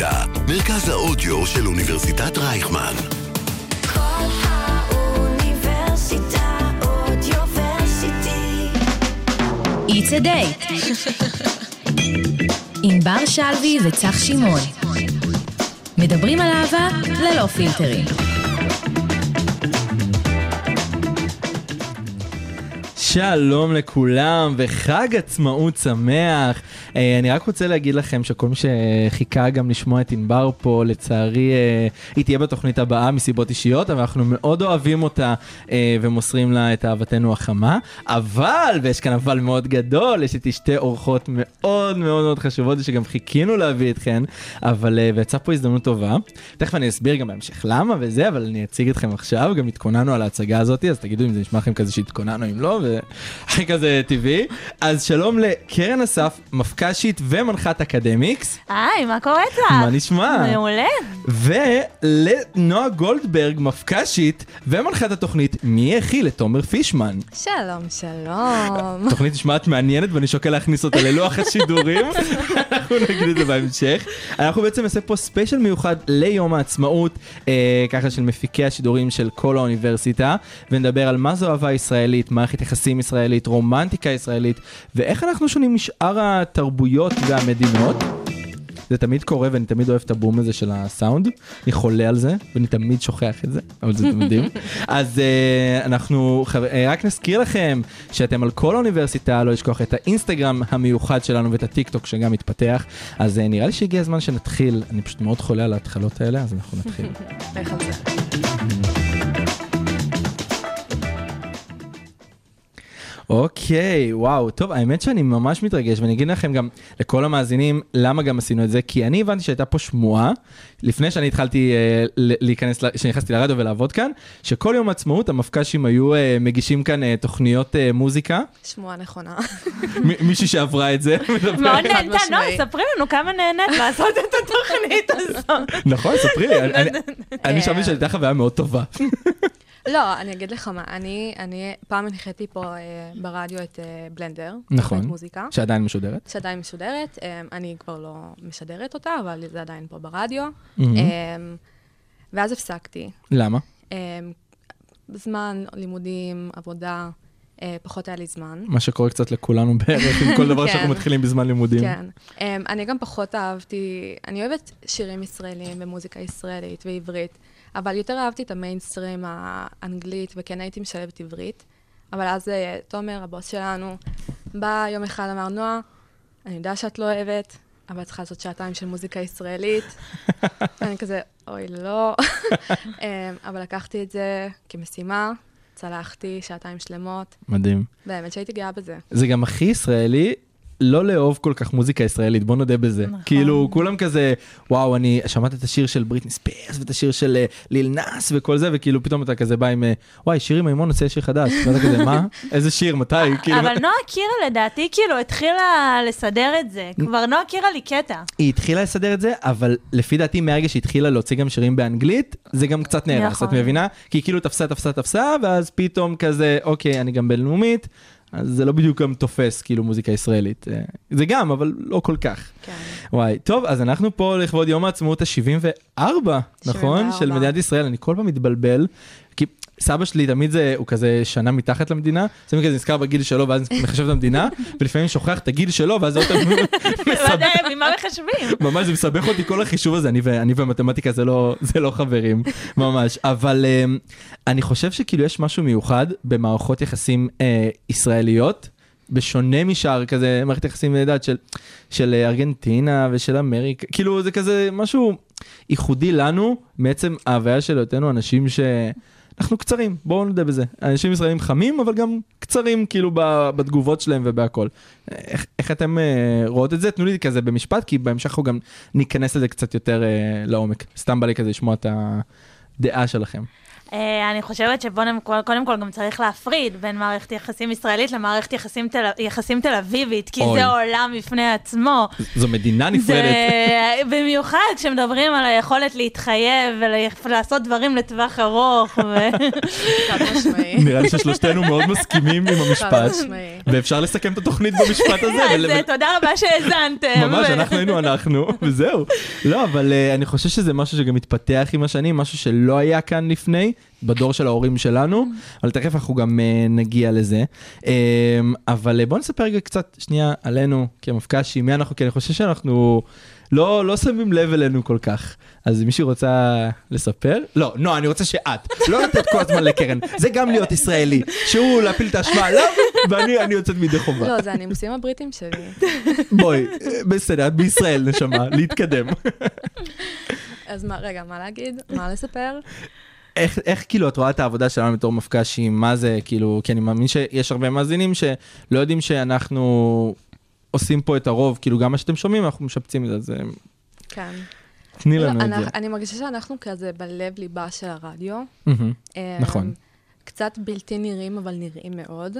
האוניברסיטה, מרכז האודיו של אוניברסיטת רייכמן. כל האוניברסיטה אודיוורסיטי. It's a date. עם בר שלוי וצח שמעון. מדברים על אהבה ללא פילטרים. שלום לכולם וחג עצמאות שמח. אה, אני רק רוצה להגיד לכם שכל מי שחיכה גם לשמוע את ענבר פה, לצערי אה, היא תהיה בתוכנית הבאה מסיבות אישיות, אבל אנחנו מאוד אוהבים אותה אה, ומוסרים לה את אהבתנו החמה. אבל, ויש כאן אבל מאוד גדול, יש איתי שתי אורחות מאוד מאוד מאוד חשובות שגם חיכינו להביא אתכן, אבל אה, ויצאה פה הזדמנות טובה. תכף אני אסביר גם בהמשך למה וזה, אבל אני אציג אתכם עכשיו, גם התכוננו על ההצגה הזאת, אז תגידו אם זה נשמע לכם כזה שהתכוננו, אם לא, והכי כזה טבעי. אז שלום לקרן אסף, מפק"שית ומנחת אקדמיקס, היי, מה קורה לך? מה נשמע? מעולה. ולנועה גולדברג, מפק"שית ומנחת התוכנית מי האכיל את תומר פישמן. שלום, שלום. תוכנית נשמעת מעניינת ואני שוקל להכניס אותה ללוח השידורים, אנחנו נגיד את זה בהמשך. אנחנו בעצם נעשה פה ספיישל מיוחד ליום העצמאות, אה, ככה של מפיקי השידורים של כל האוניברסיטה, ונדבר על מה זו אהבה ישראלית, מערכת יחסים ישראלית, רומנטיקה ישראלית, ואיך אנחנו שונים משאר התרבויות והמדינות. זה תמיד קורה ואני תמיד אוהב את הבום הזה של הסאונד, אני חולה על זה ואני תמיד שוכח את זה, אבל זה מדהים. אז uh, אנחנו חבר... uh, רק נזכיר לכם שאתם על כל האוניברסיטה, לא לשכוח את האינסטגרם המיוחד שלנו ואת הטיק טוק שגם מתפתח, אז uh, נראה לי שהגיע הזמן שנתחיל, אני פשוט מאוד חולה על ההתחלות האלה, אז אנחנו נתחיל. אוקיי, וואו, טוב, האמת שאני ממש מתרגש, ואני אגיד לכם גם, לכל המאזינים, למה גם עשינו את זה, כי אני הבנתי שהייתה פה שמועה, לפני שאני התחלתי אה, ל- להיכנס, ל- שנכנסתי לרדיו ולעבוד כאן, שכל יום עצמאות המפק"שים היו אה, מגישים כאן אה, תוכניות אה, מוזיקה, שמועה נכונה. מ- מישהי שעברה את זה. מאוד נהנתה, נועה, משמעי. ספרי לנו כמה נהנית לעשות את התוכנית הזאת. נכון, ספרי לי, אני שמעתי שהייתה חוויה מאוד טובה. לא, אני אגיד לך מה, אני, אני פעם הנחיתי פה אה, ברדיו את אה, בלנדר. נכון. מוזיקה. שעדיין משודרת. שעדיין משודרת, אה, אני כבר לא משדרת אותה, אבל זה עדיין פה ברדיו. מהמם. אה, ואז הפסקתי. למה? אה, זמן, לימודים, עבודה, אה, פחות היה לי זמן. מה שקורה קצת לכולנו בערך, עם כל דבר כן. שאנחנו מתחילים בזמן לימודים. כן. Um, אני גם פחות אהבתי, אני אוהבת שירים ישראלים ומוזיקה ישראלית ועברית, אבל יותר אהבתי את המיינסטרים האנגלית, וכן הייתי משלבת עברית. אבל אז אה, תומר, הבוס שלנו, בא יום אחד, אמר, נועה, אני יודע שאת לא אוהבת, אבל את צריכה לעשות שעתיים של מוזיקה ישראלית. אני כזה, אוי, לא. um, אבל לקחתי את זה כמשימה, צלחתי שעתיים שלמות, מדהים. באמת שהייתי גאה בזה. זה גם הכי ישראלי לא לאהוב כל כך מוזיקה ישראלית, בוא נודה בזה. נכון. כאילו, כולם כזה, וואו, אני שמעת את השיר של בריטני ספירס ואת השיר של אה, ליל נאס וכל זה, וכאילו פתאום אתה כזה בא עם, אה, וואי, שירי מימון הוציא שיר חדש. ואתה כזה, מה? איזה שיר? מתי? כאילו, אבל נועה קירה לדעתי כאילו התחילה לסדר את זה. כבר נועה קירה לי קטע. היא התחילה לסדר את זה, אבל לפי דעתי מהרגע שהיא התחילה להוציא גם שירים באנגלית, זה גם קצת נהרס, נכון. את מבינה? כי היא כאילו תפסה, תפסה, תפסה, ואז פתאום כזה, אוקיי, אני גם בינלאומית, אז זה לא בדיוק גם תופס כאילו מוזיקה ישראלית. אה, זה גם, אבל לא כל כך. כן. וואי, טוב, אז אנחנו פה לכבוד יום העצמאות ה-74, נכון? 74. של מדינת ישראל, אני כל פעם מתבלבל, סבא שלי תמיד זה, הוא כזה שנה מתחת למדינה, אני כזה נזכר בגיל שלו ואז מחשב את המדינה, ולפעמים שוכח את הגיל שלו, ואז זה פעם מסבך, ממה מחשבים? ממש זה מסבך אותי כל החישוב הזה, אני, ומתמטיקה זה לא, זה לא חברים, ממש. אבל um, אני חושב שכאילו יש משהו מיוחד במערכות יחסים uh, ישראליות, בשונה משאר כזה מערכת יחסים, יודעת, של, של אה, ארגנטינה ושל אמריקה, כאילו זה כזה משהו ייחודי לנו, מעצם ההוויה של היותנו אנשים ש... אנחנו קצרים, בואו נודה בזה. אנשים ישראלים חמים, אבל גם קצרים כאילו בתגובות שלהם ובהכל. איך, איך אתם אה, רואות את זה? תנו לי כזה במשפט, כי בהמשך אנחנו גם ניכנס לזה קצת יותר אה, לעומק. סתם בא לי כזה לשמוע את הדעה שלכם. אה, אני חושבת שקודם כל, קודם כל גם צריך להפריד בין מערכת יחסים ישראלית למערכת יחסים תל, יחסים תל אביבית, כי אוי. זה עולם בפני עצמו. זו מדינה נפרדת. זה במיוחד כשמדברים על היכולת להתחייב ולעשות דברים לטווח ארוך. ו... נראה לי ששלושתנו מאוד מסכימים עם המשפט. ואפשר לסכם את התוכנית במשפט הזה. אז ול- אה, תודה רבה שהאזנתם. ממש, אנחנו היינו אנחנו, וזהו. לא, אבל uh, אני חושב שזה משהו שגם מתפתח עם השנים, משהו שלא היה כאן לפני, בדור של ההורים שלנו, אבל תכף אנחנו גם uh, נגיע לזה. Um, אבל uh, בואו נספר רגע קצת, שנייה, עלינו כמפק"שי, מי אנחנו, כי אני חושב שאנחנו לא, לא שמים לב אלינו כל כך. אז מישהו רוצה לספר? לא, נועה, אני רוצה שאת. לא לתת כל הזמן לקרן. זה גם להיות ישראלי. שהוא להפיל את האשמה עליו, ואני אני יוצאת מידי חובה. לא, זה הנימוסים הבריטים שלי. בואי, אה, בסדר, את בישראל, נשמה, להתקדם. אז מה, רגע, מה להגיד? מה לספר? איך, איך כאילו את רואה את העבודה שלנו בתור מפגשים, מה זה כאילו, כי אני מאמין שיש הרבה מאזינים שלא יודעים שאנחנו עושים פה את הרוב, כאילו גם מה שאתם שומעים אנחנו משפצים את זה, אז אה, כן. תני לא, לנו את זה. אני מרגישה שאנחנו כזה בלב ליבה של הרדיו. מהמם. אה, נכון. קצת בלתי נראים, אבל נראים מאוד.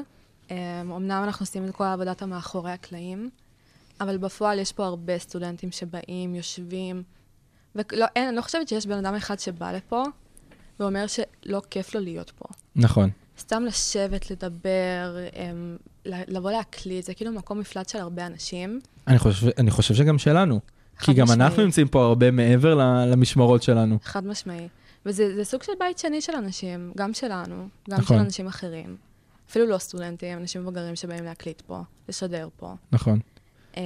אה, אמנם אנחנו עושים את כל עבודת המאחורי הקלעים, אבל בפועל יש פה הרבה סטודנטים שבאים, יושבים, ולא, אין, אני לא חושבת שיש בן אדם אחד שבא לפה ואומר שלא כיף לו להיות פה. נכון. סתם לשבת, לדבר, אמ, ל- לבוא להקליט, זה כאילו מקום מפלט של הרבה אנשים. אני חושב, אני חושב שגם שלנו. כי גם משמעית. אנחנו נמצאים פה הרבה מעבר למשמרות שלנו. חד משמעי. וזה זה סוג של בית שני של אנשים, גם שלנו, גם נכון. של אנשים אחרים. אפילו לא סטודנטים, אנשים מבוגרים שבאים להקליט פה, לשדר פה. נכון. אמ,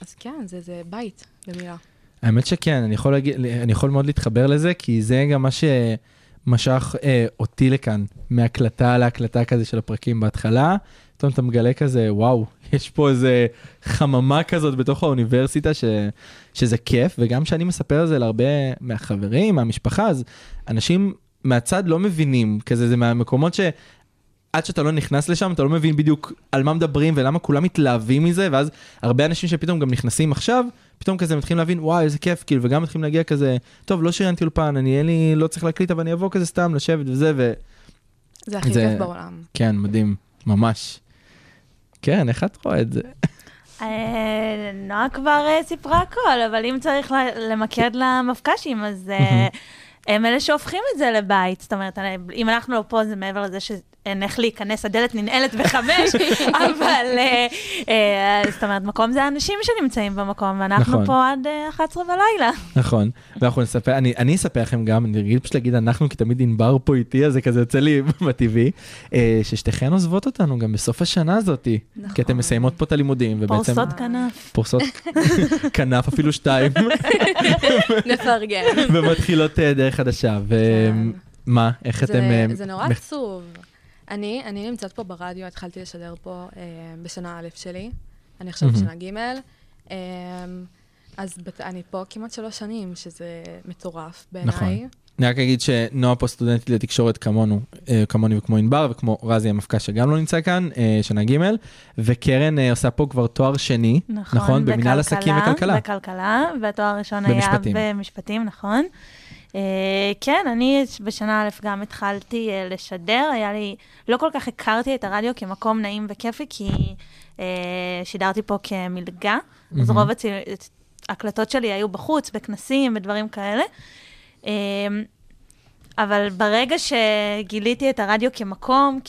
אז כן, זה, זה בית, במילה. האמת שכן, אני יכול, להגיד, אני יכול מאוד להתחבר לזה, כי זה גם מה שמשך אה, אותי לכאן, מהקלטה להקלטה כזה של הפרקים בהתחלה. פתאום אתה מגלה כזה, וואו, יש פה איזה חממה כזאת בתוך האוניברסיטה, ש, שזה כיף, וגם כשאני מספר על זה להרבה מהחברים, מהמשפחה, אז אנשים מהצד לא מבינים, כזה זה מהמקומות ש... עד שאתה לא נכנס לשם, אתה לא מבין בדיוק על מה מדברים ולמה כולם מתלהבים מזה, ואז הרבה אנשים שפתאום גם נכנסים עכשיו, פתאום כזה מתחילים להבין, וואי, איזה כיף, כאילו, וגם מתחילים להגיע כזה, טוב, לא שריינתי אולפן, אני אין לי, לא צריך להקליט, אבל אני אבוא כזה סתם לשבת וזה, זה הכי זה- כיף בעולם. וכן, מדהים, ממש. כן, איך את רואה את זה? אה, נועה כבר אה, סיפרה הכל, אבל אם צריך למקד למפק"שים, אז אה, הם אלה שהופכים את זה לבית. זאת אומרת, אני- אם אנחנו לא פה, זה מעבר לזה שאין איך להיכנס, הדלת ננעלת בחמש, אבל אה, אה, זאת אומרת, מקום זה האנשים שנמצאים במקום, ואנחנו נכון. פה עד אה, 11 בלילה. נכון, ואנחנו נספר, אני, אני אספר לכם גם, אני רגיל פשוט להגיד אנחנו, כי תמיד ענבר פה איתי, אז זה כזה יוצא לי בטבעי, אה, ששתיכן עוזבות אותנו גם בסוף השנה הזאתי, כי אתן מסיימות פה את הלימודים, ובעצם פורסות כנף. פורסות כנף אפילו שתיים, נפרגן. ומתחילות אה, דרך חדשה, ומה, איך כן. זה- אתם... אה, זה נורא עצוב. אני, אני נמצאת פה ברדיו, התחלתי לשדר פה אה, בשנה א' שלי, אני עכשיו. בשנה ג', אה, אז בת, אני פה כמעט שלוש שנים, שזה מטורף בעיניי. נכון. אני רק אגיד שנועה פה סטודנטית לתקשורת כמונו, אה, כמוני וכמו ענבר, וכמו רזי המפקע שגם לא נמצא כאן, אה, שנה ג', וקרן אה, עושה פה כבר תואר שני, נכון? במנהל עסקים וכלכלה. בכלכלה, והתואר הראשון היה. במשפטים, נכון. אה, כן, אני בשנה א' גם התחלתי אה, לשדר, היה לי, לא כל כך הכרתי את הרדיו כמקום נעים וכיפי, כי אה, שידרתי פה כמלגה, אז. רוב ההקלטות שלי היו בחוץ, בכנסים, בדברים כאלה. אבל ברגע שגיליתי את הרדיו כמקום,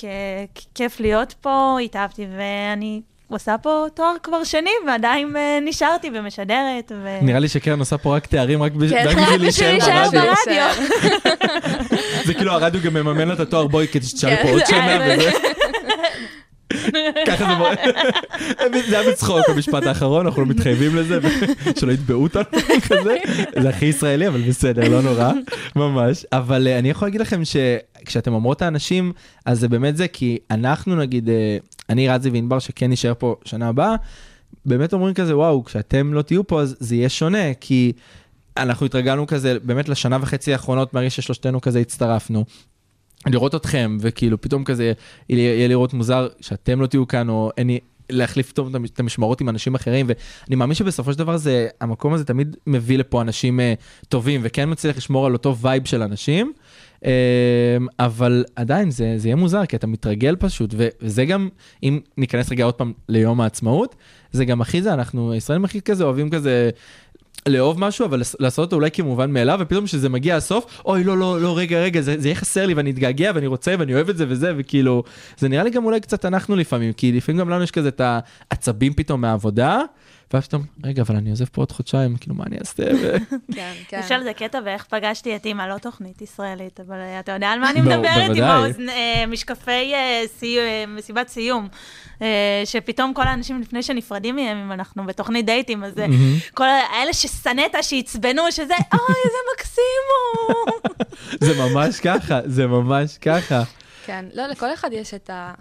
ככיף להיות פה, התאהבתי, ואני עושה פה תואר כבר שני, ועדיין אה, נשארתי ומשדרת. ו... נראה לי שקרן עושה פה רק תארים רק כן, בשביל להישאר ברדיו. זה כאילו הרדיו גם מממן לה את התואר בואי כדי שתשאלי כן, פה עוד זה שנה. וזה. ככה זה מאוד, זה היה בצחוק המשפט האחרון, אנחנו לא מתחייבים לזה, שלא יתבעו אותנו כזה, זה הכי ישראלי, אבל בסדר, לא נורא, ממש. אבל אה, אני יכול להגיד לכם שכשאתם אומרות האנשים, אז זה באמת זה, כי אנחנו נגיד, אה, אני רזי וענבר שכן נשאר פה שנה הבאה, באמת אומרים כזה, וואו, כשאתם לא תהיו פה אז זה יהיה שונה, כי אנחנו התרגלנו כזה באמת לשנה וחצי האחרונות, מהרגע ששלושתנו כזה הצטרפנו. לראות אתכם, וכאילו פתאום כזה, יהיה לראות מוזר שאתם לא תהיו כאן, או אין לי, להחליף המש- את המשמרות עם אנשים אחרים, ואני מאמין שבסופו של דבר זה, המקום הזה תמיד מביא לפה אנשים אה, טובים, וכן מצליח לשמור על אותו vibe של אנשים. אה, אבל עדיין זה, זה יהיה מוזר, כי אתה מתרגל פשוט, וזה גם, אם ניכנס רגע עוד פעם ליום העצמאות, זה גם הכי זה, אנחנו הישראלים הכי כזה אוהבים כזה לאהוב משהו, אבל לעשות אותו אולי כמובן מאליו, ופתאום כשזה מגיע הסוף, אוי, לא, לא, לא, רגע, רגע, זה, זה יהיה חסר לי ואני אתגעגע ואני רוצה ואני אוהב את זה וזה, וכאילו, זה נראה לי גם אולי קצת אנחנו לפעמים, כי לפעמים גם לנו יש כזה את העצבים פתאום מהעבודה, ואז פתאום, רגע, אבל אני עוזב פה עוד חודשיים, כאילו, מה אני אעשה? כן, כן. יש על זה קטע ואיך פגשתי את אימא, לא תוכנית ישראלית, אבל אה, אתה יודע על מה אני ברור, מדברת עם אה, משקפי אה, סי- מסיבת סיום. שפתאום כל האנשים לפני שנפרדים מהם, אם אנחנו בתוכנית דייטים, אז כל האלה ששנאת, שעצבנו, שזה, אוי, איזה מקסים הוא. זה ממש ככה, זה ממש ככה. כן, לא, לכל אחד יש את, ה,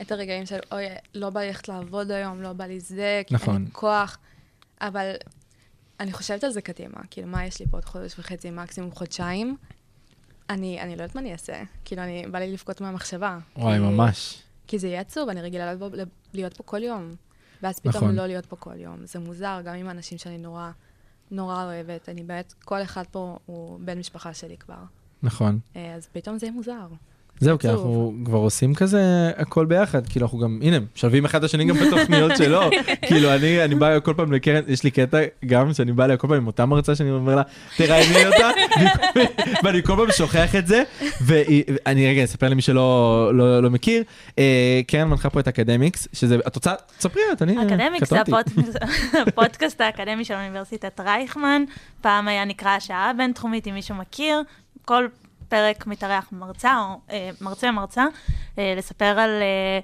את הרגעים של, אוי, לא בא לי ללכת לעבוד היום, לא בא לי זה, כי נכון. אין לי כוח. אבל אני חושבת על זה קדימה, כאילו, מה יש לי פה עוד חודש וחצי, מקסימום חודשיים? אני, אני לא יודעת מה אני אעשה. כאילו, אני, בא לי לבכות מהמחשבה. וואי, כי- ממש. כי זה יהיה עצוב, אני רגילה להיות, פה- להיות פה כל יום. ואז פתאום נכון. לא להיות פה כל יום. זה מוזר, גם עם האנשים שאני נורא, נורא אוהבת. אני באמת, כל אחד פה הוא בן משפחה שלי כבר. נכון. אה, אז פתאום זה יהיה מוזר. זהו, כי. אנחנו כבר עושים כזה הכל ביחד, כאילו אנחנו גם, הנה, משלבים אחד את השני גם בתוכניות שלו. כאילו אני, אני בא כל פעם לקרן, יש לי קטע גם שאני בא אליה כל פעם עם אותה מרצה שאני אומר לה, תראייני אותה, ואני כל פעם שוכח את זה, ואני רגע אספר למי שלא לא, לא מכיר, אה, קרן מנחה פה את אקדמיקס, שזה, את רוצה, תספרי את, אני אקדמיקס זה הפודקאסט האקדמי של אוניברסיטת רייכמן. פעם היה נקרא השעה הבינתחומית, אם מישהו מכיר. כל פרק מתארח מרצה או אה, מרצה מרצה, אה, לספר על אה,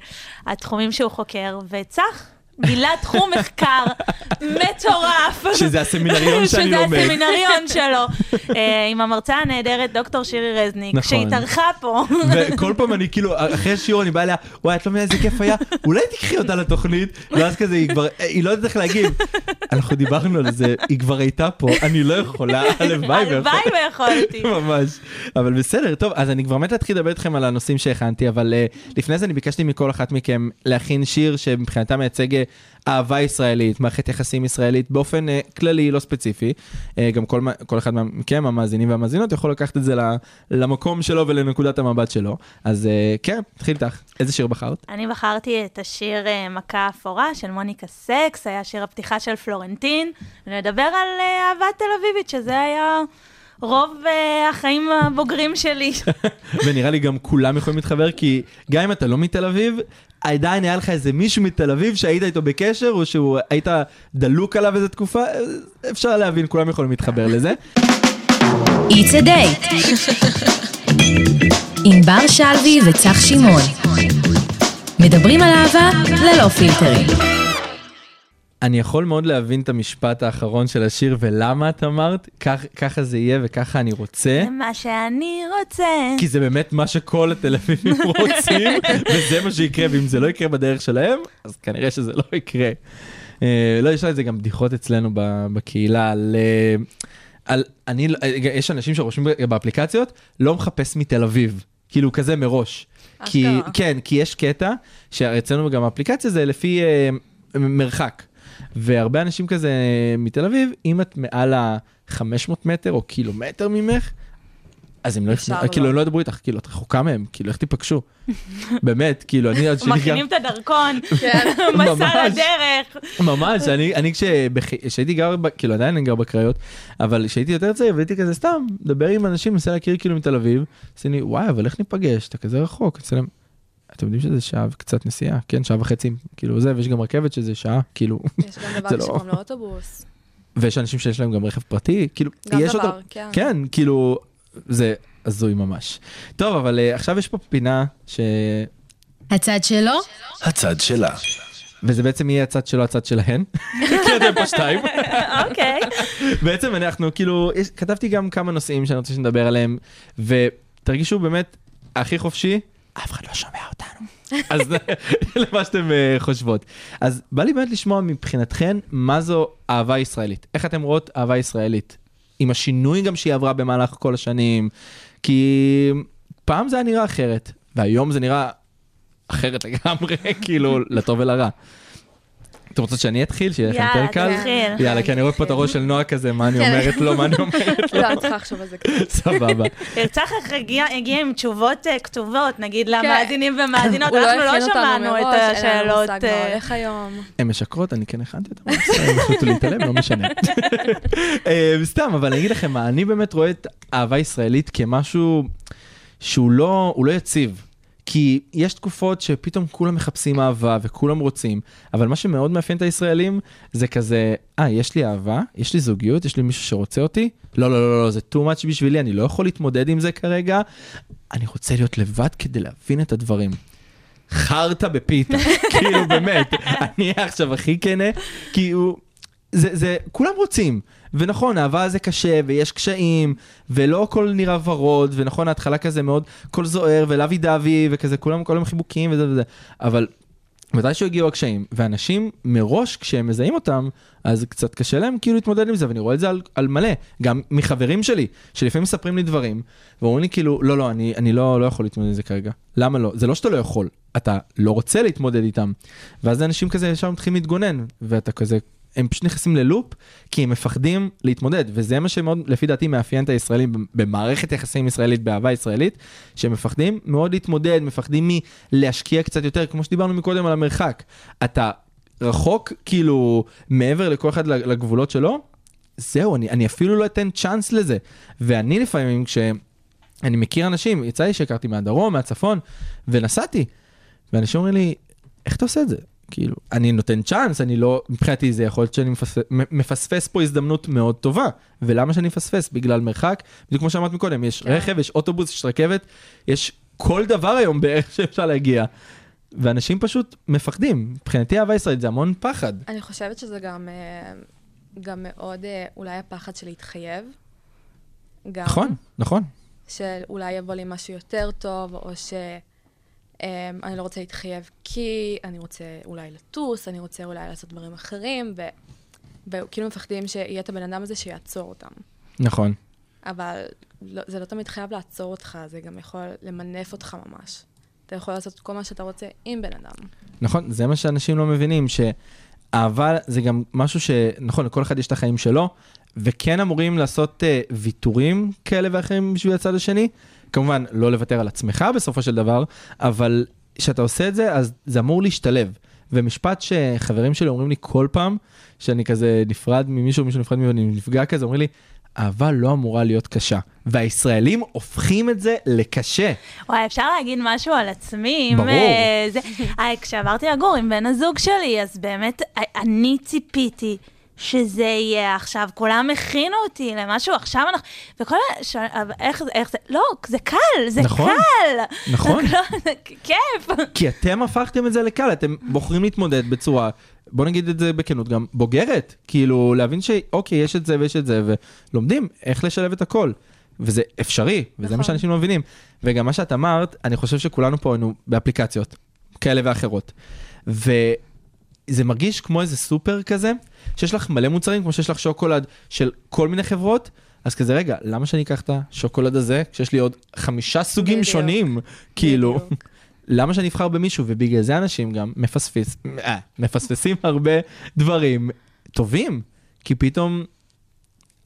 התחומים שהוא חוקר, וצח. גילה תחום מחקר מטורף. שזה הסמינריון שאני לומד. שזה הסמינריון שלו. אה, עם המרצה הנהדרת, דוקטור שירי רזניק, נכון. שהתארחה פה. וכל פעם אני כאילו, אחרי שיעור אני בא אליה, וואי, את לא מבינה איזה כיף היה, אולי תקחי אותה לתוכנית, ואז כזה היא כבר, היא לא יודעת איך להגיב. אנחנו דיברנו על זה, היא כבר הייתה פה, אני לא יכולה, הלוואי הלוואי ויכולתי. ממש. אבל בסדר, טוב, אז אני כבר מת להתחיל לדבר איתכם על הנושאים שהכנתי, אבל uh, לפני זה אני ביקשתי מכל אחת מכם להכין שיר שמבחינתה מייצג אה, אהבה ישראלית, מערכת יחסים ישראלית באופן uh, כללי, לא ספציפי. Uh, גם כל, כל אחד מכם, המאזינים והמאזינות, יכול לקחת את זה למקום שלו ולנקודת המבט שלו. אז uh, כן, נתחיל איתך. איזה שיר בחרת? אני בחרתי את השיר אה, מכה אפורה של מוניקה סקס, היה שיר הפתיחה של פלורנטין, ונדבר על אה, אהבה תל אביבית, שזה היה רוב אה, החיים הבוגרים שלי. ונראה לי גם כולם יכולים להתחבר, כי גם אם אתה לא מתל אביב, עדיין היה לך איזה מישהו מתל אביב שהיית איתו בקשר, או שהוא היית דלוק עליו איזה תקופה, אפשר להבין, כולם יכולים להתחבר לזה. It's a date. עם בר שלוי וצח שמעון. מדברים על אהבה ללא פילטרים. אני יכול מאוד להבין את המשפט האחרון של השיר, ולמה את אמרת, "כך- ככה זה יהיה וככה אני רוצה. זה מה שאני רוצה. כי זה באמת מה שכל התל אביבים רוצים, וזה מה שיקרה, ואם זה לא יקרה בדרך שלהם, אז כנראה שזה לא יקרה. אה, לא, יש על זה גם בדיחות אצלנו בקהילה על... אה, על אני, אה, יש אנשים שרושמים באפליקציות, לא מחפש מתל אביב, כאילו כזה מראש. כי. כן, כי יש קטע, שאצלנו גם האפליקציה זה לפי אה, מרחק. והרבה אנשים כזה מתל אביב, אם את מעל ה-500 מטר או קילומטר ממך, אז הם לא יפנו, לא. כאילו הם לא ידברו איתך, כאילו את רחוקה מהם, כאילו איך תיפגשו. באמת, כאילו אני עוד שלי מכינים את הדרכון, כן. מסע. לדרך. ממש, אני, כשהייתי גר, כאילו עדיין אני גר בקריות, אבל כשהייתי יותר צעיר והייתי כזה סתם, מדבר עם אנשים, מנסה להכיר כאילו מתל אביב, עושים לי, וואי, אבל איך ניפגש, אתה כזה רחוק, אצלם, אתם יודעים שזה שעה וקצת נסיעה, כן, שעה וחצי, כאילו זה, ויש גם רכבת שזה שעה, כאילו, יש גם דבר לא- שקוראים לו אוטובוס. ויש אנשים שיש להם גם רכב פרטי, כאילו, גם יש דבר, אותו, כן. כן, כאילו, זה הזוי ממש. טוב, אבל uh, עכשיו יש פה פינה ש... הצד שלו, הצד שלה. וזה בעצם יהיה הצד שלו, הצד שלהן. כי אתם פה שתיים. אוקיי. בעצם אנחנו כאילו, יש, כתבתי גם כמה נושאים שאני רוצה שנדבר עליהם, ותרגישו באמת הכי חופשי, אף אחד לא שומע אותנו. אז למה שאתם uh, חושבות. אז בא לי באמת לשמוע מבחינתכן, מה זו אהבה ישראלית. איך אתם רואות אהבה ישראלית? עם השינוי גם שהיא עברה במהלך כל השנים, כי פעם זה היה נראה אחרת, והיום זה נראה אחרת לגמרי, כאילו, לטוב ולרע. אתם רוצות שאני אתחיל? שיהיה לכם יאללה, יותר קל? תתחיל. יאללה, כי אני רואה פה את הראש של נועה כזה, מה אני כן. אומרת לו, מה אני אומרת לו. לא, אני צריכה לחשוב על זה קצת. סבבה. צחק הגיע עם תשובות אה, כתובות, נגיד למאזינים ומאזינות, לא אנחנו לא שמענו את השאלות. מה אה, היום. הן משקרות, אני כן הכנתי אותן, הם החליטו להתעלם, לא משנה. אה, סתם, אבל אני אגיד לכם מה, אני באמת רואה את אהבה ישראלית כמשהו שהוא לא, הוא לא יציב. כי יש תקופות שפתאום כולם מחפשים אהבה וכולם רוצים, אבל מה שמאוד מאפיין את הישראלים זה כזה, אה, יש לי אהבה, יש לי זוגיות, יש לי מישהו שרוצה אותי? לא, לא, לא, לא, זה too much בשבילי, אני לא יכול להתמודד עם זה כרגע. אני רוצה להיות לבד כדי להבין את הדברים. חרטא בפיתה, כאילו באמת, אני עכשיו הכי כנה, כי הוא, זה, זה, כולם רוצים, ונכון, אהבה זה קשה, ויש קשיים, ולא הכל נראה ורוד, ונכון, ההתחלה כזה מאוד, הכל זוהר, ולוי דווי, וכזה, כולם, כולם חיבוקים וזה וזה, אבל מתישהו הגיעו הקשיים, ואנשים מראש, כשהם מזהים אותם, אז קצת קשה להם כאילו להתמודד עם זה, ואני רואה את זה על, על מלא, גם מחברים שלי, שלפעמים מספרים לי דברים, ואומרים לי כאילו, לא, לא, אני, אני לא, לא יכול להתמודד עם זה כרגע. למה לא? זה לא שאתה לא יכול, אתה לא רוצה להתמודד איתם. ואז אנשים כזה ישר מתחילים להתגונן, ואתה כזה, הם פשוט נכנסים ללופ, כי הם מפחדים להתמודד, וזה מה שמאוד, לפי דעתי, מאפיין את הישראלים במערכת יחסים ישראלית, באהבה ישראלית, שהם מפחדים מאוד להתמודד, מפחדים מלהשקיע קצת יותר, כמו שדיברנו מקודם על המרחק. אתה רחוק, כאילו, מעבר לכל אחד לגבולות שלו, זהו, אני, אני אפילו לא אתן צ'אנס לזה. ואני לפעמים, כשאני מכיר אנשים, יצא לי שהכרתי מהדרום, מהצפון, ונסעתי, ואנשים אומרים לי, איך אתה עושה את זה? כאילו, אני נותן צ'אנס, אני לא, מבחינתי זה יכול להיות שאני מפספס, מפספס פה הזדמנות מאוד טובה. ולמה שאני מפספס? בגלל מרחק, בדיוק כמו שאמרת מקודם, יש כן. רכב, יש אוטובוס, יש רכבת, יש כל דבר היום בערך שאפשר להגיע. ואנשים פשוט מפחדים. מבחינתי אהבה ישראלית זה המון פחד. אני חושבת שזה גם, אה, גם מאוד אה, אולי הפחד של להתחייב. גם. נכון, נכון. שאולי יבוא לי משהו יותר טוב, או ש... אה, אני לא רוצה להתחייב כי אני רוצה אולי לטוס, אני רוצה אולי לעשות דברים אחרים, ו... וכאילו מפחדים שיהיה את הבן אדם הזה שיעצור אותם. נכון. אבל לא, זה לא תמיד חייב לעצור אותך, זה גם יכול למנף אותך ממש. אתה יכול לעשות כל מה שאתה רוצה עם בן אדם. נכון, זה מה שאנשים לא מבינים, שאהבה זה גם משהו שנכון, לכל אחד יש את החיים שלו, וכן אמורים לעשות uh, ויתורים כאלה ואחרים בשביל הצד השני. כמובן, לא לוותר על עצמך בסופו של דבר, אבל כשאתה עושה את זה, אז זה אמור להשתלב. ומשפט שחברים שלי אומרים לי כל פעם, שאני כזה נפרד ממישהו, מישהו נפרד ממני, אני נפגע כזה, אומרים לי, אהבה לא אמורה להיות קשה. והישראלים הופכים את זה לקשה. וואי, אפשר להגיד משהו על עצמי? ברור. אה, זה, אה, כשעברתי לגור עם בן הזוג שלי, אז באמת, אה, אני ציפיתי. שזה יהיה עכשיו, כולם הכינו אותי למשהו, עכשיו אנחנו... וכל ה... ש... איך זה, איך זה... לא, זה קל, זה נכון, קל. נכון. לא, זה כיף. כי אתם הפכתם את זה לקל, אתם בוחרים להתמודד בצורה, בוא נגיד את זה בכנות, גם בוגרת. כאילו, להבין שאוקיי, יש את זה ויש את זה, ולומדים איך לשלב את הכל. וזה אפשרי, וזה נכון. מה שאנשים לא מבינים. וגם מה שאת אמרת, אני חושב שכולנו פה היינו באפליקציות כאלה ואחרות. וזה מרגיש כמו איזה סופר כזה, שיש לך מלא מוצרים, כמו שיש לך שוקולד של כל מיני חברות, אז כזה, רגע, למה שאני אקח את השוקולד הזה, כשיש לי עוד חמישה סוגים בדיוק. שונים? כאילו, בדיוק. למה שאני אבחר במישהו? ובגלל זה אנשים גם מפספס, אה, מפספסים הרבה דברים טובים, כי פתאום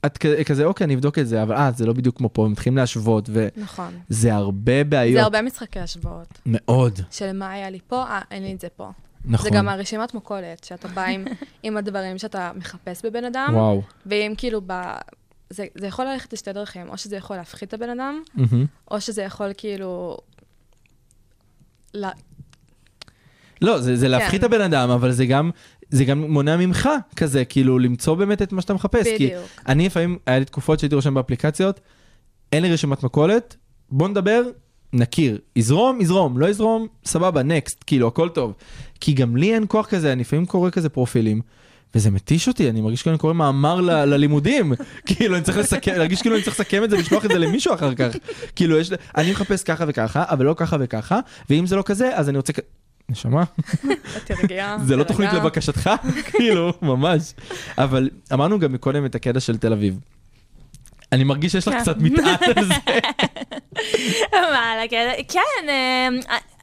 את כ- כזה, אוקיי, אני אבדוק את זה, אבל אה, זה לא בדיוק כמו פה, מתחילים להשוות, נכון. וזה הרבה בעיות. זה הרבה משחקי השוואות. מאוד, של מה היה לי פה, אה, אין לי את זה פה. נכון. זה גם הרשימת מכולת, שאתה בא עם, עם הדברים שאתה מחפש בבן אדם, וואו. ואם כאילו ב... זה, זה יכול ללכת לשתי דרכים, או שזה יכול להפחית את הבן אדם. או שזה יכול כאילו... לה... לא, זה, זה להפחית את כן. הבן אדם, אבל זה גם, זה גם מונע ממך כזה, כאילו, למצוא באמת את מה שאתה מחפש. כי בדיוק. אני לפעמים, היה לי תקופות שהייתי רושם באפליקציות, אין לי רשימת מכולת, בוא נדבר, נכיר. יזרום, יזרום, לא יזרום, סבבה, נקסט, כאילו, הכל טוב. כי גם לי אין כוח כזה, אני לפעמים קורא כזה פרופילים. וזה מתיש אותי, אני מרגיש כאילו אני קורא מאמר ל- ללימודים, כאילו אני צריך לסכם, להרגיש כאילו אני צריך לסכם את זה ולשלוח את זה למישהו אחר כך. כאילו יש, אני מחפש ככה וככה, אבל לא ככה וככה, ואם זה לא כזה, אז אני רוצה... נשמה, תרגע, זה לא. תוכנית לבקשתך, כאילו, ממש. אבל אמרנו גם מקודם את הקטע של תל אביב. אני מרגיש שיש לך כן. קצת מטען על זה. על הקטע? כן, אה,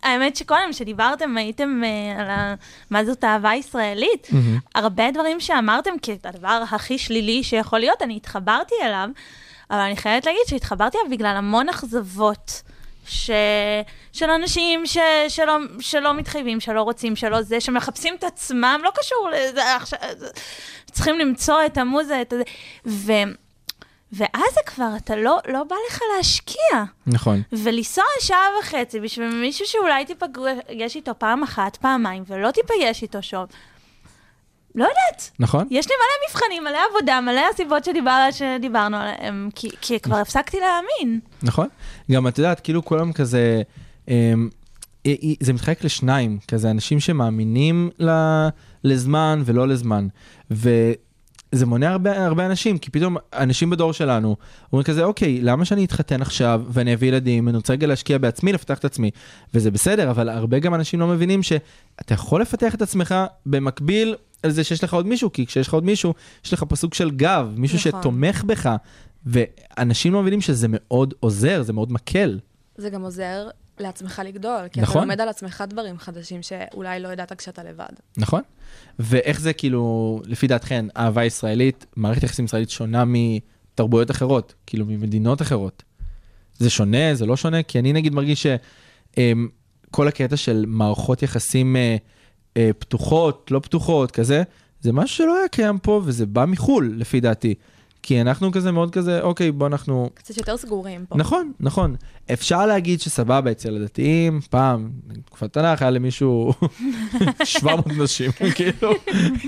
האמת שקודם, כשדיברתם, הייתם אה, על. מה זאת אהבה ישראלית, הרבה דברים שאמרתם כדבר הכי שלילי שיכול להיות, אני התחברתי אליו, אבל אני חייבת להגיד שהתחברתי אליו בגלל המון אכזבות. ש... של אנשים ש... שלא, שלא מתחייבים, שלא רוצים, שלא זה, שמחפשים את עצמם, לא קשור לזה, עכשיו, צריכים למצוא את המוזה, את הזה, ו... ואז זה כבר, אתה לא, לא בא לך להשקיע. נכון. ולנסוע שעה וחצי בשביל מישהו שאולי תיפגש איתו פעם אחת, פעמיים, ולא תיפגש איתו שוב. לא יודעת. נכון? יש לי מלא מבחנים, מלא עבודה, מלא הסיבות שדיבר, שדיברנו עליהן, כי, כי כבר הפסקתי להאמין. נכון. גם את יודעת, כאילו כולם כזה, אמ, אה, אה, זה מתחלק לשניים, כזה אנשים שמאמינים ל- לזמן ולא לזמן. וזה מונע הרבה, הרבה אנשים, כי פתאום אנשים בדור שלנו אומרים כזה, אוקיי, למה שאני אתחתן עכשיו ואני אביא ילדים, אני רוצה רגע להשקיע בעצמי, לפתח את עצמי. וזה בסדר, אבל הרבה גם אנשים לא מבינים שאתה יכול לפתח את עצמך במקביל על זה שיש לך עוד מישהו, כי כשיש לך עוד מישהו, יש לך פה סוג של גב, מישהו נכון. שתומך בך. ואנשים לא מבינים שזה מאוד עוזר, זה מאוד מקל. זה גם עוזר לעצמך לגדול, כי נכון. אתה לומד על עצמך דברים חדשים שאולי לא ידעת כשאתה לבד. נכון? ואיך זה כאילו, לפי דעתכן, אהבה ישראלית, מערכת יחסים ישראלית שונה מתרבויות אחרות, כאילו ממדינות אחרות. זה שונה, זה לא שונה? כי אני נגיד מרגיש שכל הקטע של מערכות יחסים אה, אה, פתוחות, לא פתוחות, כזה, זה משהו שלא היה קיים פה וזה בא מחו"ל, לפי דעתי. כי אנחנו כזה מאוד כזה, אוקיי, בוא אנחנו קצת יותר סגורים פה. נכון, נכון. אפשר להגיד שסבבה אצל הדתיים, פעם, בתקופת תנ"ך היה למישהו 700 נשים, כאילו,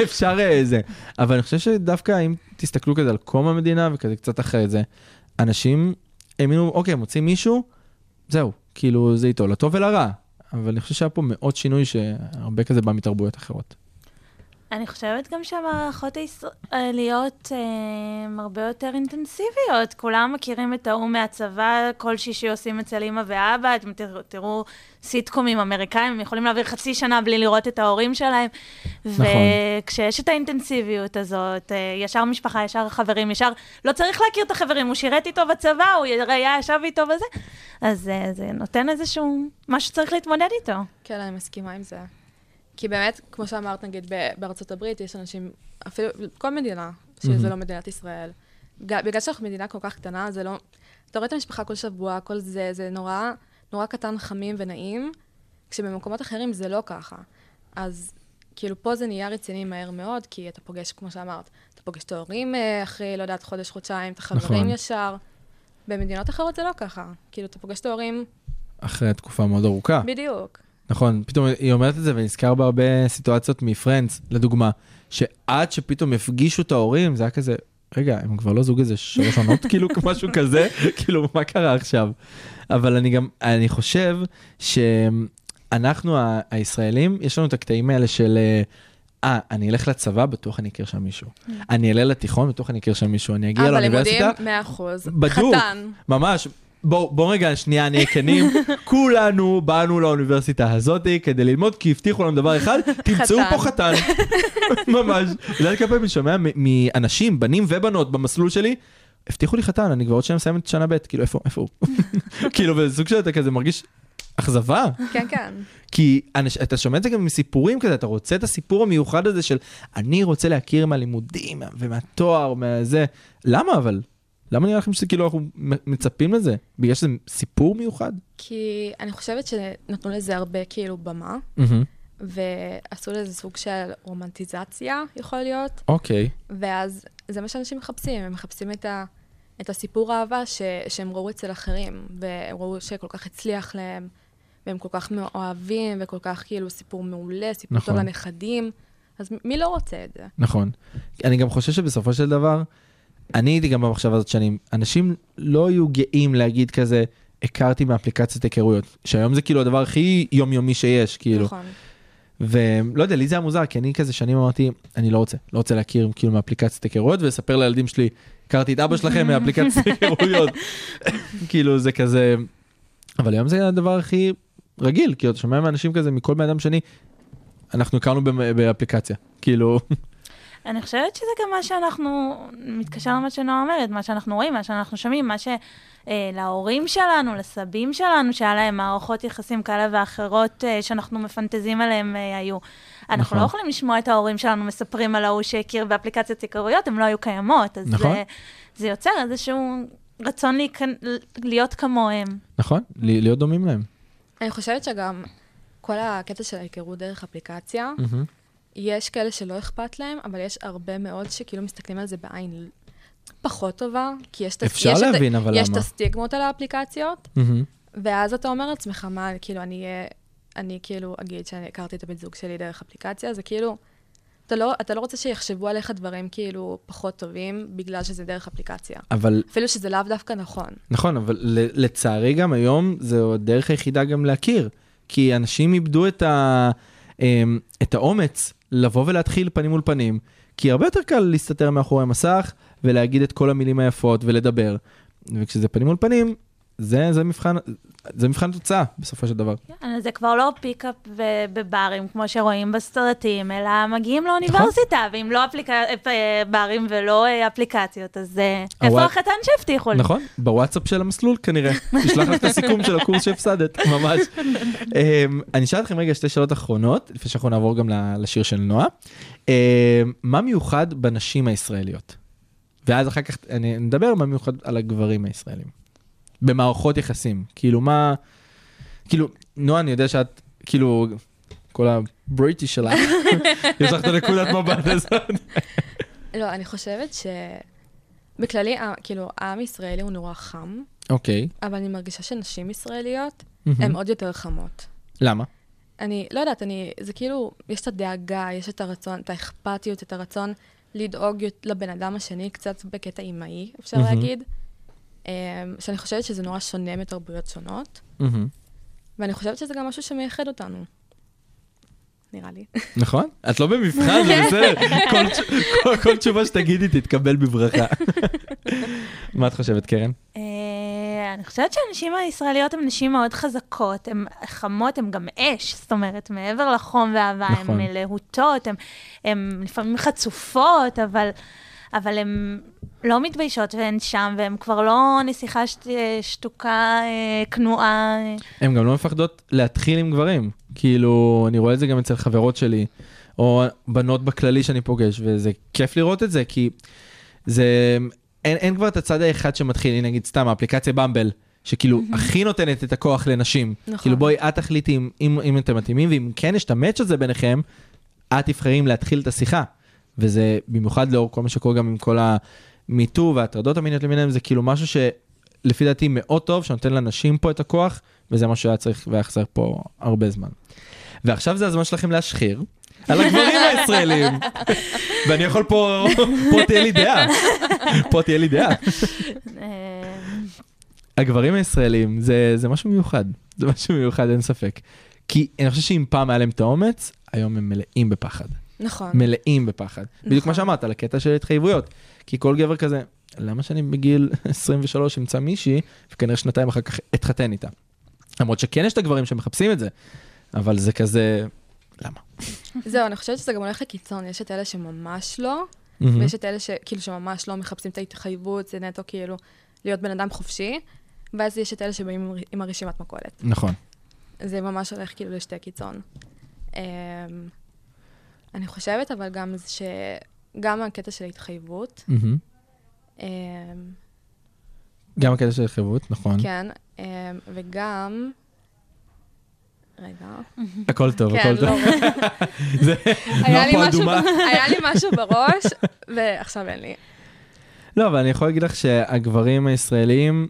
אפשר אה, זה. אבל אני חושב שדווקא אם תסתכלו כזה על קום המדינה וכזה קצת אחרי זה, אנשים האמינו, אוקיי, מוצאים מישהו, זהו, כאילו זה איתו, לטוב ולרע. אבל אני חושב שהיה פה מאוד שינוי שהרבה כזה בא מתרבויות אחרות. אני חושבת גם שהמערכות הישראליות אה, הן הרבה יותר אינטנסיביות. כולם מכירים את ההוא מהצבא, כל שישי עושים אצל אמא ואבא, אתם תראו, תראו סיטקומים אמריקאים, הם יכולים להעביר חצי שנה בלי לראות את ההורים שלהם. נכון. וכשיש את האינטנסיביות הזאת, אה, ישר משפחה, ישר חברים, ישר, לא צריך להכיר את החברים, הוא שירת איתו בצבא, הוא היה ישב איתו וזה, אז אה, זה נותן איזשהו, משהו שצריך להתמודד איתו. כן, אני מסכימה עם זה. כי באמת, כמו שאמרת, נגיד, בארצות הברית יש אנשים, אפילו, כל מדינה, שזה לא מדינת ישראל. בגלל שאנחנו מדינה כל כך קטנה, זה לא... אתה רואה את המשפחה כל שבוע, כל זה, זה נורא, נורא קטן, חמים ונעים, כשבמקומות אחרים זה לא ככה. אז כאילו, פה זה נהיה רציני מהר מאוד, כי אתה פוגש, כמו שאמרת, אתה פוגש את ההורים אה, אחרי, לא יודעת, חודש, חודשיים, את החברים נכון. ישר. במדינות אחרות זה לא ככה. כאילו, אתה פוגש את ההורים, אחרי תקופה מאוד ארוכה. בדיוק. נכון, פתאום היא אומרת את זה ונזכר בהרבה סיטואציות מפרנדס, לדוגמה, שעד שפתאום הפגישו את ההורים, זה היה כזה, רגע, הם כבר לא זוג איזה שלוש עונות, כאילו, משהו כזה, כאילו, מה קרה עכשיו? אבל אני גם, אני חושב שאנחנו ה- הישראלים, יש לנו את הקטעים האלה של, אה, אני אלך לצבא, בטוח אני אכיר שם מישהו. אני אעלה לתיכון, בטוח אני אכיר שם מישהו. אני אגיע אבל לאוניברסיטה, לימודים, מאה אחוז. בדוק, חתן. ממש. בואו בוא רגע שנייה נהיה כנים, כולנו באנו לאוניברסיטה הזאתי כדי ללמוד כי הבטיחו לנו דבר אחד, תמצאו. פה חתן. ממש. אתה יודע כמה פעמים אני שומע מאנשים, בנים ובנות במסלול שלי, הבטיחו לי חתן, אני כבר עוד שנייה מסיים את שנה ב', כאילו איפה, איפה הוא? כאילו וזה סוג של אתה כזה מרגיש אכזבה, כן, כן. כי אנש, אתה שומע את זה גם מסיפורים כזה, אתה רוצה את הסיפור המיוחד הזה של אני רוצה להכיר מהלימודים ומהתואר, מהזה, למה אבל? למה נראה לכם שזה כאילו אנחנו מצפים לזה? בגלל שזה סיפור מיוחד? כי אני חושבת שנתנו לזה הרבה כאילו במה, ועשו לזה סוג של רומנטיזציה, יכול להיות, אוקיי, ואז זה מה שאנשים מחפשים, הם מחפשים את, ה, את הסיפור האהבה ש, שהם ראו אצל אחרים, והם ראו שכל כך הצליח להם, והם כל כך אוהבים, וכל כך כאילו סיפור מעולה, סיפור נכון. טוב לנכדים, אז מי לא רוצה את זה? נכון. אני גם חושב שבסופו של דבר, אני הייתי גם במחשבה הזאת שנים, אנשים לא יהיו גאים להגיד כזה, הכרתי מאפליקציית היכרויות, שהיום זה כאילו הדבר הכי יומיומי שיש, כאילו. נכון. ולא יודע, לי זה היה מוזר, כי אני כזה שנים אמרתי, אני לא רוצה, לא רוצה להכיר כאילו מאפליקציית היכרויות ולספר לילדים שלי, הכרתי את אבא שלכם מאפליקציית היכרויות. כאילו זה כזה, אבל היום זה הדבר הכי רגיל, כי אתה שומע מאנשים כזה, מכל בן אדם שני, אנחנו הכרנו באפליקציה, כאילו, אני חושבת שזה גם מה שאנחנו, מתקשר למה שנועה אומרת, מה שאנחנו רואים, מה שאנחנו שומעים, מה שלהורים שלנו, לסבים שלנו, שהיה להם מערכות יחסים כאלה ואחרות אה, שאנחנו מפנטזים עליהם אה, היו. אנחנו נכון. לא יכולים לשמוע את ההורים שלנו מספרים על ההוא שהכיר באפליקציות היכרויות, הן לא היו קיימות. אז נכון. זה, זה יוצר איזשהו רצון להיכנ... להיות כמוהם. נכון? להיות דומים להם. אני חושבת שגם כל הקטע של ההיכרות דרך אפליקציה, מהמם. יש כאלה שלא אכפת להם, אבל יש הרבה מאוד שכאילו מסתכלים על זה בעין פחות טובה, כי יש, את- אפשר יש את- להבין, אבל יש את למה? הסטיגמות על האפליקציות, מהמם. ואז אתה אומר לעצמך, מה, כאילו, אני, אהיה- אני כאילו אגיד שאני הכרתי את הבן זוג שלי דרך אפליקציה, זה כאילו, אתה לא, אתה לא רוצה שיחשבו עליך דברים כאילו פחות טובים, בגלל שזה דרך אפליקציה. אבל אפילו שזה לאו דווקא נכון. נכון, אבל לצערי גם היום זו הדרך היחידה גם להכיר. כי אנשים איבדו את, ה, את האומץ לבוא ולהתחיל פנים מול פנים, כי הרבה יותר קל להסתתר מאחורי מסך ולהגיד את כל המילים היפות ולדבר. וכשזה פנים מול פנים, זה, זה, מבחן, זה מבחן תוצאה בסופו של דבר. כן, זה כבר לא פיקאפ בברים, כמו שרואים בסרטים, אלא מגיעים לאוניברסיטה, ואם לא אפליק... אה, ברים ולא אה, אפליקציות, אז אה, איפה הוואט- החתן שהבטיחו לי? נכון, בוואטסאפ של המסלול כנראה. נשלח לך את הסיכום של הקורס שהפסדת, ממש. אמ, אני אשאל אתכם רגע שתי שאלות אחרונות, לפני שאנחנו נעבור גם לשיר של נועה. אמ, מה מיוחד בנשים הישראליות? ואז אחר כך אני נדבר מה מיוחד על הגברים הישראלים. במערכות יחסים. כאילו מה... כאילו, נועה, אני יודע שאת, כאילו, כל הבריטיש שלך, יש לך את הנקודת מבט הזאת. לא, אני חושבת ש... בכללי, כאילו, העם ישראלי הוא נורא חם, אוקיי. אבל אני מרגישה שנשים ישראליות מהמם. הן עוד יותר חמות. למה? אני לא יודעת, אני, זה כאילו, יש את הדאגה, יש את הרצון, את האכפתיות, את הרצון לדאוג לבן אדם השני, קצת בקטע אימהי, אפשר מהמם. להגיד. אמ, שאני חושבת שזה נורא שונה מתרבויות שונות. ואני חושבת שזה גם משהו שמייחד אותנו. נראה לי. נכון? את לא במבחן, זה בסדר. כל כל- כל תשובה שתגידי תתקבל בברכה. מה את חושבת, קרן? אה, אני חושבת שהנשים הישראליות הן נשים מאוד חזקות, הן חמות, הן גם אש, זאת אומרת, מעבר לחום והאהבה, נכון. הן להוטות, הן- הן לפעמים חצופות, אבל, אבל הן לא מתביישות והן שם, והן כבר לא נסיכה שת, שתוקה, אה, כנועה. הן גם לא מפחדות להתחיל עם גברים. כאילו, אני רואה את זה גם אצל חברות שלי, או בנות בכללי שאני פוגש, וזה כיף לראות את זה, כי זה... אין, אין כבר את הצד האחד שמתחיל, הנה נגיד סתם, האפליקציה במבל, שכאילו הכי נותנת את הכוח לנשים. נכון. כאילו בואי, את תחליטי אם, אם, אם אתם מתאימים, ואם כן יש את המאץ' הזה ביניכם, את תבחרי אם להתחיל את השיחה. וזה במיוחד לאור כל מה שקורה גם עם כל המיטו וההטרדות המיניות למיניהם, זה כאילו משהו שלפי דעתי מאוד טוב, שנותן לנשים פה את הכוח, וזה מה שהיה צריך והיה חסר פה הרבה זמן. ועכשיו זה הזמן שלכם להשחיר על הגברים הישראלים. ואני יכול פה, פה תהיה לי דעה. פה תהיה לי דעה. אה, הגברים הישראלים זה, זה משהו מיוחד, זה משהו מיוחד אין ספק. כי אני חושב שאם פעם היה להם את האומץ, היום הם מלאים בפחד. נכון. מלאים בפחד. בדיוק מה נכון. שאמרת, על הקטע של התחייבויות. כי כל גבר כזה, למה שאני בגיל 23 אמצא מישהי, וכנראה שנתיים אחר כך אתחתן איתה. למרות שכן יש את הגברים שמחפשים את זה, אבל זה כזה, למה? זהו, אני חושבת שזה גם הולך לקיצון, יש את אלה שממש לא. ויש את אלה שכאילו שממש לא מחפשים את ההתחייבות, זה נטו כאילו להיות בן אדם חופשי, ואז יש את אלה שבאים עם- עם הרשימת מכולת. נכון. זה ממש הולך כאילו לשתי קיצון. אני חושבת אבל גם זה שגם הקטע של ההתחייבות. אמ, גם הקטע של התחייבות, נכון. כן, אמ, וגם... רגע. הכל טוב, כן, הכל טוב. לא, זה לא אדומה. ב- היה לי משהו בראש, ועכשיו אין לי. לא, אבל אני יכול להגיד לך שהגברים הישראלים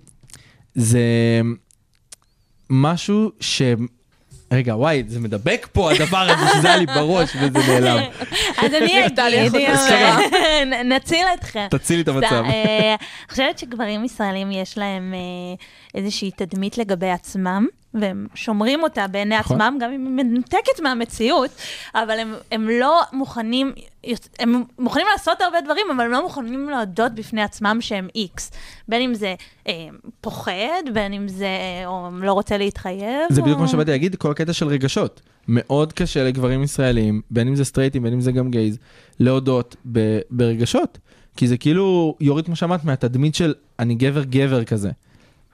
זה משהו ש... רגע, וואי, זה מדבק פה הדבר הזה שזה היה לי בראש וזה נעלם. אז אני אגיד, נציל אתכם. תצילי את המצב. אה, אני חושבת שגברים ישראלים יש להם אה, איזושהי תדמית לגבי עצמם, והם שומרים אותה בעיני נכון. עצמם, גם אם היא מנותקת מהמציאות, אבל הם, הם לא מוכנים, הם מוכנים לעשות הרבה דברים, אבל הם לא מוכנים להודות בפני עצמם שהם איקס. בין אם זה אה, פוחד, בין אם זה אה, או לא רוצה להתחייב. זה בדיוק או... כמו שבאתי להגיד, כל הקטע של רגשות. מאוד קשה לגברים ישראלים, בין אם זה סטרייטים, בין אם זה גם גייז, להודות ב- ברגשות. כי זה כאילו יוריד, כמו שאמרת, מהתדמית של אני גבר גבר כזה.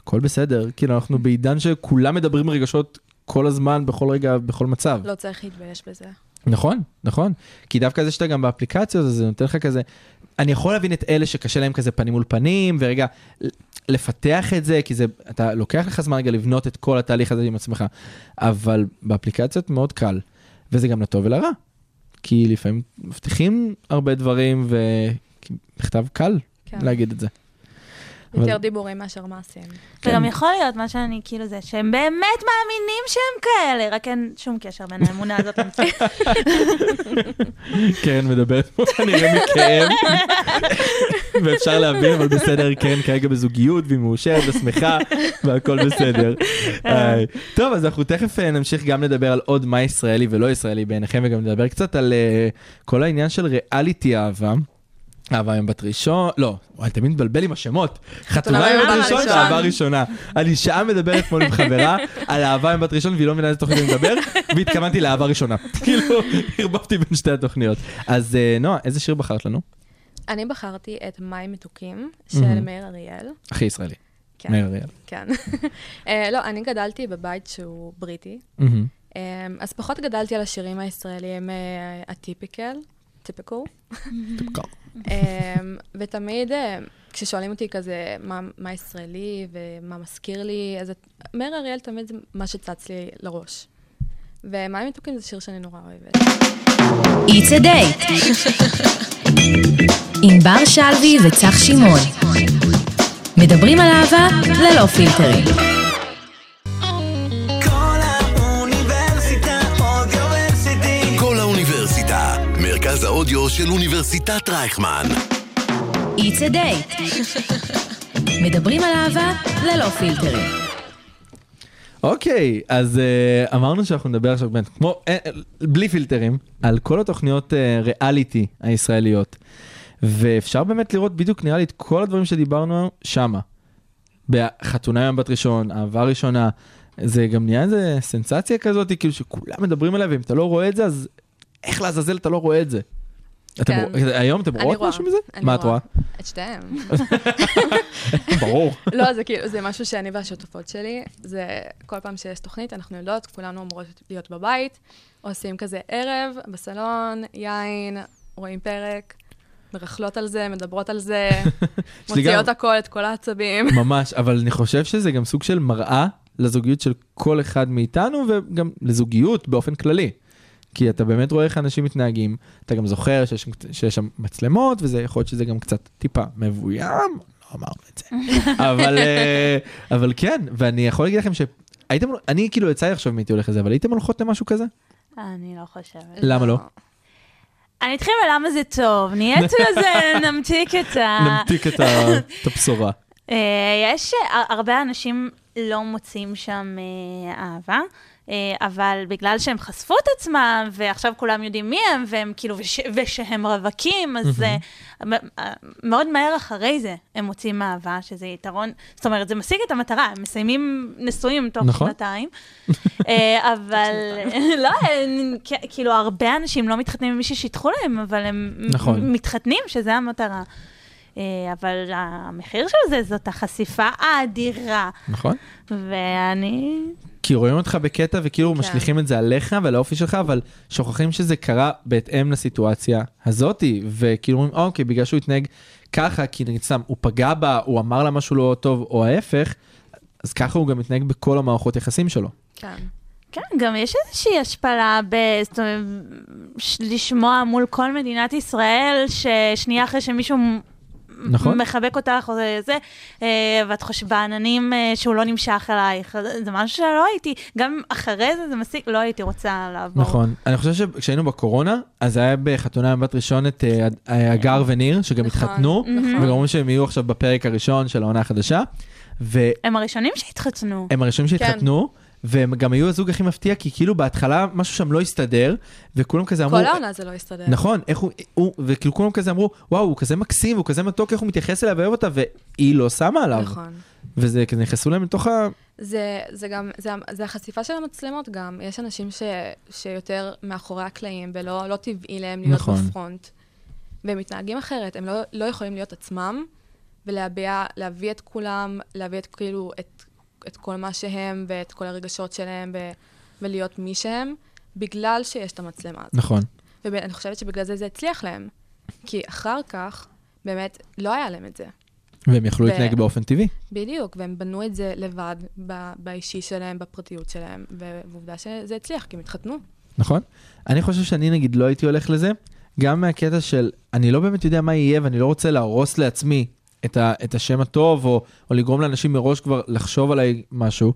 הכל בסדר, כאילו אנחנו בעידן שכולם מדברים רגשות כל הזמן, בכל רגע, בכל מצב. לא צריך להתבייש בזה. נכון, נכון. כי דווקא זה שאתה גם באפליקציות, אז זה נותן לך כזה... אני יכול להבין את אלה שקשה להם כזה פנים מול פנים, ורגע, לפתח את זה, כי זה, אתה לוקח לך זמן רגע לבנות את כל התהליך הזה עם עצמך, אבל באפליקציות מאוד קל, וזה גם לטוב ולרע. כי לפעמים מבטיחים הרבה דברים, ובכתב קל כן. להגיד את זה. יותר דיבורים מאשר מעשים. וגם כן. יכול להיות, מה שאני כאילו זה, שהם באמת מאמינים שהם כאלה, רק אין שום קשר בין האמונה הזאת למציאות. קרן מדברת פה כנראה מכאב, ואפשר להבין, אבל בסדר, קרן כרגע בזוגיות, והיא מאושרת ושמחה, והכל בסדר. היי. טוב, אז אנחנו תכף אה, נמשיך גם לדבר על עוד מה ישראלי ולא ישראלי בעיניכם, וגם נדבר קצת על אה, כל העניין של ריאליטי אהבה. אהבה עם בת ראשון, לא, וואי, תמיד מתבלבל עם השמות. חתונה עם בת ראשון ראשון. ואהבה ראשונה. אני שעה מדבר אתמול עם חברה על אהבה עם בת ראשון, והיא לא מבינה איזה תוכנית אני מדבר, והתכוונתי לאהבה ראשונה. כאילו, ערבבתי בין שתי התוכניות. אז אה, נועה, איזה שיר בחרת לנו? אני בחרתי את מים מתוקים של מהמם. מאיר אריאל. הכי ישראלי. כן. מאיר אריאל. כן. אה, לא, אני גדלתי בבית שהוא בריטי, מהמם. אה, אז פחות גדלתי על השירים הישראלים הטיפיקל, טיפיקל. אמ, ותמיד אה, כששואלים אותי כזה מה, מה ישראלי ומה מזכיר לי, אז את- מאיר אריאל תמיד זה מה שצץ לי לראש. ומים מתוקים זה שיר שאני נורא אוהבת. It's a date. ענבר שלוי וצח שמעון. מדברים על אהבה ללא פילטרים. האודיו של אוניברסיטת רייכמן. It's a date. מדברים על אהבה ללא פילטרים. אוקיי, אז אה, אמרנו שאנחנו נדבר עכשיו באמת, כמו, אה, בלי פילטרים, על כל התוכניות אה, ריאליטי הישראליות. ואפשר באמת לראות בדיוק, נראה לי, את כל הדברים שדיברנו שמה. בחתונה עם בת ראשון, אהבה ראשונה, זה גם נהיה איזה סנסציה כזאת, כאילו שכולם מדברים עליה, ואם אתה לא רואה את זה, אז איך לעזאזל אתה לא רואה את זה? היום אתם רואות. משהו מזה? מה את רואה? את שתיהם. ברור. לא, זה כאילו, זה משהו שאני והשותפות שלי, זה כל פעם שיש תוכנית, אנחנו יודעות, כולנו אמורות להיות בבית, עושים כזה ערב, בסלון, יין, רואים פרק, מרכלות על זה, מדברות על זה, מוציאות הכל, את כל העצבים. ממש, אבל אני חושב שזה גם סוג של מראה לזוגיות של כל אחד מאיתנו, וגם לזוגיות באופן כללי. כי אתה באמת רואה איך אנשים מתנהגים, אתה גם זוכר שיש, שיש שם מצלמות, וזה יכול להיות שזה גם קצת טיפה מבוים, לא אמרנו את זה. אבל, אה, אבל כן, ואני יכול להגיד לכם שהייתם, אני כאילו יצא לי לחשוב אם הייתי הולך לזה, אבל הייתם הולכות למשהו כזה? אני לא חושבת. למה לא? אני אתחיל בלמה זה טוב, נהיה כזה, נמתיק את ה... נמתיק את הבשורה. אה, יש אה, הרבה אנשים לא מוצאים שם אה, אהבה. אה, אבל בגלל שהם חשפו את עצמם, ועכשיו כולם יודעים מי הם, והם כאילו, וש, ושהם רווקים, אז אה, מאוד מהר אחרי זה הם מוצאים אהבה, שזה יתרון, זאת אומרת, זה משיג את המטרה, הם מסיימים נשואים תוך נכון. שנתיים. אבל, לא, הם- כאילו, הרבה אנשים לא מתחתנים עם מי ששיתחו להם, אבל הם נכון. מתחתנים, שזה המטרה. אה, אבל המחיר של זה, זאת החשיפה האדירה. נכון? ואני... כי רואים אותך בקטע וכאילו כן. משליכים את זה עליך ועל האופי שלך, אבל שוכחים שזה קרה בהתאם לסיטואציה הזאתי, וכאילו אומרים, אוקיי, בגלל שהוא התנהג ככה, כי נגיד סתם, הוא פגע בה, הוא אמר לה משהו לא טוב, או ההפך, אז ככה הוא גם מתנהג בכל המערכות יחסים שלו. כן. כן, גם יש איזושהי השפלה ב... זאת אומרת, לשמוע מול כל מדינת ישראל, ששנייה אחרי שמישהו נכון. מחבק אותך או זה, זה אה, ואת חושבת בעננים אה, שהוא לא נמשך אלייך, זה משהו שלא הייתי, גם אחרי זה זה מסיק, לא הייתי רוצה לעבור. נכון. אני חושב שכשהיינו בקורונה, אז היה בחתונה עם בת ראשון את אה, הגר וניר, שגם נכון, התחתנו, נכון. וגם אומרים שהם יהיו עכשיו בפרק הראשון של העונה החדשה, והם הם הראשונים שהתחתנו. הראשונים שהתחתנו, והם גם היו הזוג הכי מפתיע, כי כאילו בהתחלה משהו שם לא הסתדר, וכולם כזה אמרו... כל העונה זה לא הסתדר. נכון, איך הוא, הוא, וכאילו כולם כזה אמרו, וואו, הוא כזה מקסים, הוא כזה מתוק, איך הוא מתייחס אליה ואוהב אותה, והיא לא שמה עליו. נכון. וזה כזה נכנסו להם לתוך ה... זה, זה גם, זה, זה החשיפה של המצלמות גם. יש אנשים ש, שיותר מאחורי הקלעים, ולא לא טבעי להם להיות נכון. בפרונט. והם מתנהגים אחרת, הם לא, לא יכולים להיות עצמם, ולהביע, להביא את כולם, להביא את כאילו, את, את כל מה שהם, ואת כל הרגשות שלהם, ו, ולהיות מי שהם, בגלל שיש את המצלמה הזאת. נכון. ואני חושבת שבגלל זה זה הצליח להם. כי אחר כך, באמת, לא היה להם את זה. והם יכלו ו- להתנהג באופן טבעי. בדיוק, והם בנו את זה לבד, ב- באישי שלהם, בפרטיות שלהם, ועובדה שזה הצליח, כי הם התחתנו. נכון? אני חושב שאני נגיד לא הייתי הולך לזה, גם מהקטע של אני לא באמת יודע מה יהיה ואני לא רוצה להרוס לעצמי את, ה, את השם הטוב, או, או לגרום לאנשים מראש כבר לחשוב עליי משהו.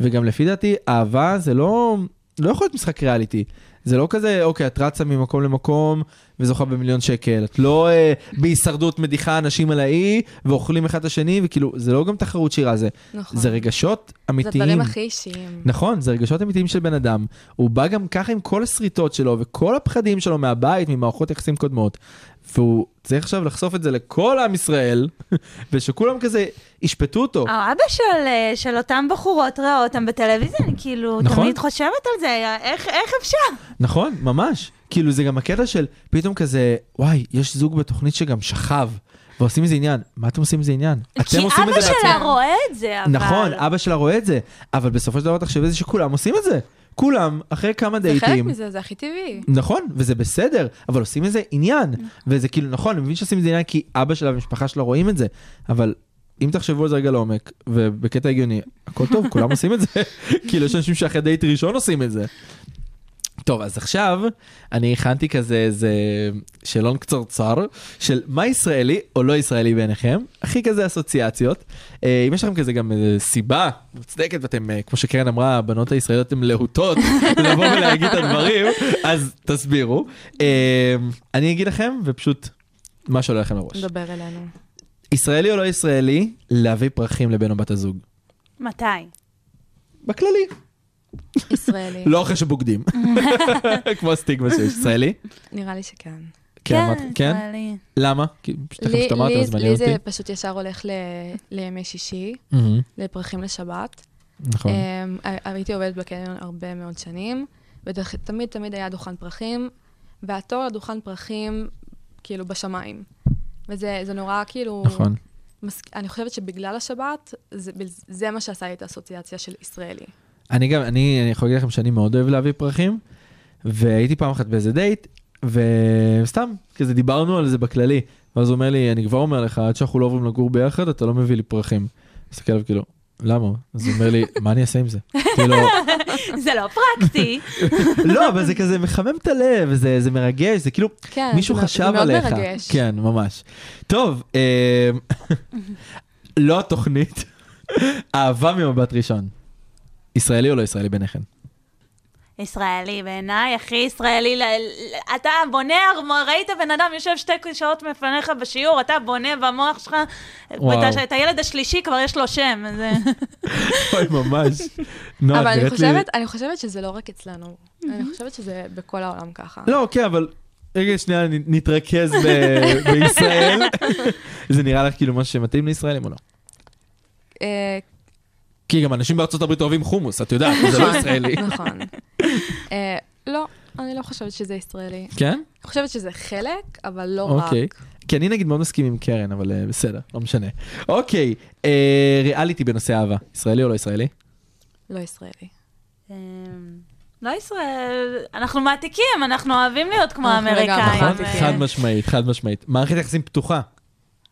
וגם לפי דעתי, אהבה זה לא, לא יכול להיות משחק ריאליטי. זה לא כזה, אוקיי, את רצה ממקום למקום וזוכה במיליון שקל. את לא אה, בהישרדות מדיחה אנשים על האי ואוכלים אחד את השני, וכאילו, זה לא גם תחרות שירה, זה, נכון. זה רגשות זה אמיתיים. הדברים הכי אישיים. נכון, זה רגשות אמיתיים של בן אדם. הוא בא גם ככה עם כל השריטות שלו וכל הפחדים שלו מהבית, ממערכות יחסים קודמות. והוא צריך עכשיו לחשוף את זה לכל עם ישראל, ושכולם כזה ישפטו אותו. האבא של, אה, של אותן בחורות רואה אותם בטלוויזיה, אני כאילו נכון. תמיד חושבת על זה, איך, איך אפשר? נכון, ממש. כאילו זה גם הקטע של פתאום כזה, וואי, יש זוג בתוכנית שגם שכב, ועושים מזה עניין. מה אתם עושים מזה עניין? כי אתם עושים את אבא זה שלה לעצמכם. רואה את זה, אבל... נכון, אבא שלה רואה את זה, אבל בסופו של דבר תחשבי זה שכולם עושים את זה. כולם, אחרי כמה זה חלק דייטים. מזה, זה הכי טבעי. נכון, וזה בסדר, אבל עושים מזה עניין. וזה כאילו, נכון, אני מבין שעושים מזה עניין כי אבא שלה והמשפחה שלה רואים את זה, אבל אם תחשבו על זה רגע לעומק, ובקטע הגיוני, הכל טוב, כולם עושים את זה. כאילו, יש אנשים שאחרי דייט ראשון עושים את זה. טוב, אז עכשיו אני הכנתי כזה איזה שאלון קצרצר של מה ישראלי או לא ישראלי בעיניכם, הכי כזה אסוציאציות. אה, אם יש לכם כזה גם איזה סיבה מוצדקת ואתם, אה, כמו שקרן אמרה, הבנות הישראליות הן להוטות לבוא ולהגיד את הדברים, אז תסבירו. אה, אני אגיד לכם ופשוט מה שעולה לכם לראש. נדבר אלינו. ישראלי או לא ישראלי, להביא פרחים לבן או בת הזוג. מתי? בכללי, ישראלי. לא אחרי שבוגדים. כמו הסטיגמה שיש. ישראלי? נראה לי שכן. כן, אמרת- כן? ישראלי. למה? כי פשוט תכף שתאמרת, לי- אז מעניין לי זה אותי. פשוט ישר הולך ל- לימי שישי, לפרחים לשבת. נכון. אמ, הייתי עובדת בקניון הרבה מאוד שנים, ותמיד תמיד היה דוכן פרחים, והתור לדוכן פרחים, כאילו, בשמיים. וזה זה נורא, כאילו... נכון. מס... אני חושבת שבגלל השבת, זה, זה מה שעשה לי את האסוציאציה של ישראלי. אני גם, אני אני יכול להגיד לכם שאני מאוד אוהב להביא פרחים, והייתי פעם אחת באיזה דייט, וסתם, כזה דיברנו על זה בכללי, ואז הוא אומר לי, אני כבר אומר לך, עד שאנחנו לא עוברים לגור ביחד, אתה לא מביא לי פרחים. מסתכל עליו כאילו, למה? אז הוא אומר לי, מה אני אעשה עם זה? כאילו, זה לא פרקטי. לא, אבל זה כזה מחמם את הלב, זה, זה מרגש, זה כאילו, כן, מישהו זה, חשב זה עליך. מרגש. כן, ממש. טוב, אה, לא התוכנית, אהבה ממבט ראשון. ישראלי או לא ישראלי ביניכם? ישראלי בעיניי, הכי ישראלי. ל- אתה בונה, ראית בן אדם יושב שתי שעות לפניך בשיעור, אתה בונה במוח שלך. ואת- את הילד השלישי כבר יש לו שם. זה- אוי, ממש. נועה, אבל את אני נראית לי- חושבת, אני חושבת שזה לא רק אצלנו. אני חושבת שזה בכל העולם ככה. לא, כן, אבל רגע, שנייה, נתרכז ב- בישראל. זה נראה לך כאילו משהו שמתאים לישראלים או לא? כי גם אנשים בארצות הברית אוהבים חומוס, את יודעת, זה לא ישראלי. נכון. אה, לא, אני לא חושבת שזה ישראלי. כן? אני חושבת שזה חלק, אבל לא אוקיי. רק. כי אני נגיד מאוד מסכים עם קרן, אבל אה, בסדר, לא משנה. אוקיי, אה, ריאליטי בנושא אהבה, ישראלי או לא ישראלי? לא ישראלי. אמ, לא ישראל, אנחנו מעתיקים, אנחנו אוהבים להיות כמו האמריקאים. נכון? חד משמעית, חד משמעית. מערכת יחסים פתוחה.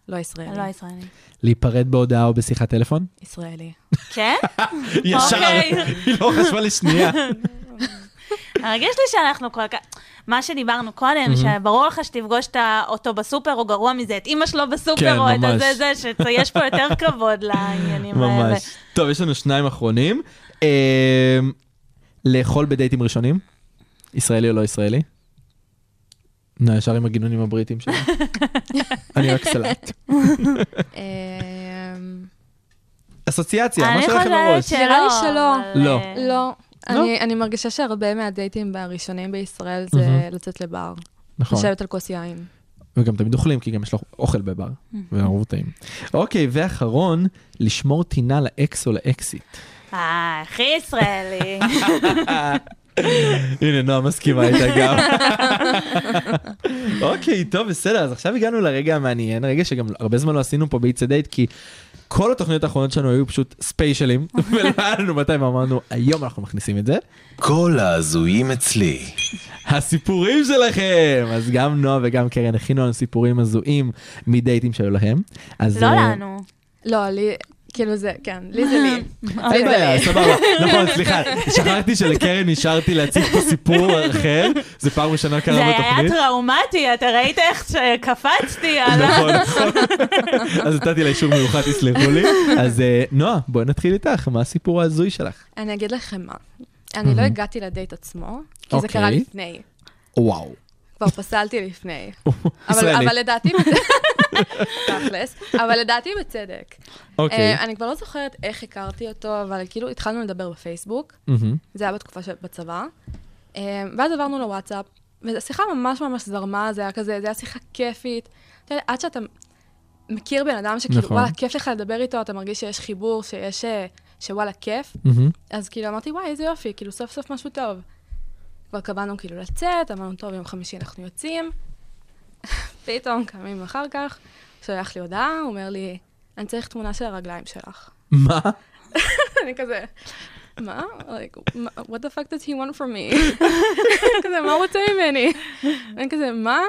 לא ישראלי. לא ישראלי. להיפרד בהודעה או בשיחת טלפון? ישראלי. כן? ישר, אוקיי. היא לא חשבה לשנייה. הרגיש לי שאנחנו כל כך... מה שדיברנו קודם, שברור לך שתפגוש אותו בסופר, או גרוע מזה, את אימא שלו כן, בסופר, או את. הזה, זה, שיש פה יותר כבוד לעניינים האלה. ממש. טוב, יש לנו שניים אחרונים. אה, לאכול בדייטים ראשונים? ישראלי או לא ישראלי? נו, ישר עם הגינונים הבריטים שלה. אני רק סלט. אמ, אסוציאציה, מה שלכם בראש? נראה לי שלא. אבל, לא. אה, לא. אני, אני מרגישה שהרבה מהדייטים הראשונים בישראל זה. לצאת לבר, נכון. לשבת על כוס יין. וגם תמיד אוכלים, כי גם יש לו אוכל בבר, והרוב טעים. אוקיי, ואחרון, לשמור טינה לאקס או לאקסיט. אה, הכי ישראלי. הנה, נועה מסכימה איתה גם. אוקיי, טוב, בסדר, אז עכשיו הגענו לרגע המעניין, רגע שגם הרבה זמן לא עשינו פה ב-It's a Date, כי כל התוכניות האחרונות שלנו היו פשוט ספיישלים, ולא היה לנו מתי, ואמרנו, היום אנחנו מכניסים את זה. כל ההזויים אצלי. הסיפורים שלכם! אז גם נועה וגם קרן הכינו לנו סיפורים הזויים מדייטים שהיו להם. אז, לא אה, לנו. לא, לי, כאילו זה, כן, לי זה לי. אין בעיה, סבבה. נכון, סליחה, שכחתי שלקרן נשארתי להציג פה סיפור אחר, זה פעם ראשונה קרה זה היה בתוכנית. טראומטי, אתה ראית איך שקפצתי על ה... נכון, נכון. אז נתתי לה אישור מיוחד, תסלחו לי. אז אה, נועה, בואי נתחיל איתך, מה הסיפור ההזוי שלך? אני אגיד לכם מה. אני לא הגעתי לדייט עצמו, כי זה קרה אוקיי. לפני. וואו. כבר פסלתי לפני. אבל, ישראלי. אבל לדעתי, תכלס, אבל לדעתי בצדק. אוקיי. אה, אני כבר לא זוכרת איך הכרתי אותו, אבל כאילו התחלנו לדבר בפייסבוק, מהמם. זה היה בתקופה של- בצבא, אה, ואז עברנו לוואטסאפ, והשיחה ממש ממש זרמה, זה היה כזה, זה היה שיחה כיפית. אתה יודע, עד שאתה מכיר בן אדם שכאילו, נכון. וואלה, כיף לך לדבר איתו, אתה מרגיש שיש חיבור, שיש, אה, שוואלה, כיף, מהמם. אז כאילו אמרתי, וואי, איזה יופי, כאילו סוף סוף משהו טוב. כבר קבענו כאילו לצאת, אמרנו, טוב, יום חמישי אנחנו יוצאים. פתאום, כמה ימים אחר כך, שולח לי הודעה, הוא אומר לי, אני צריך תמונה של הרגליים שלך. מה? אני כזה, מה? like, what the fuck does he want from me? כזה, מה הוא רוצה ממני? אני כזה, מה?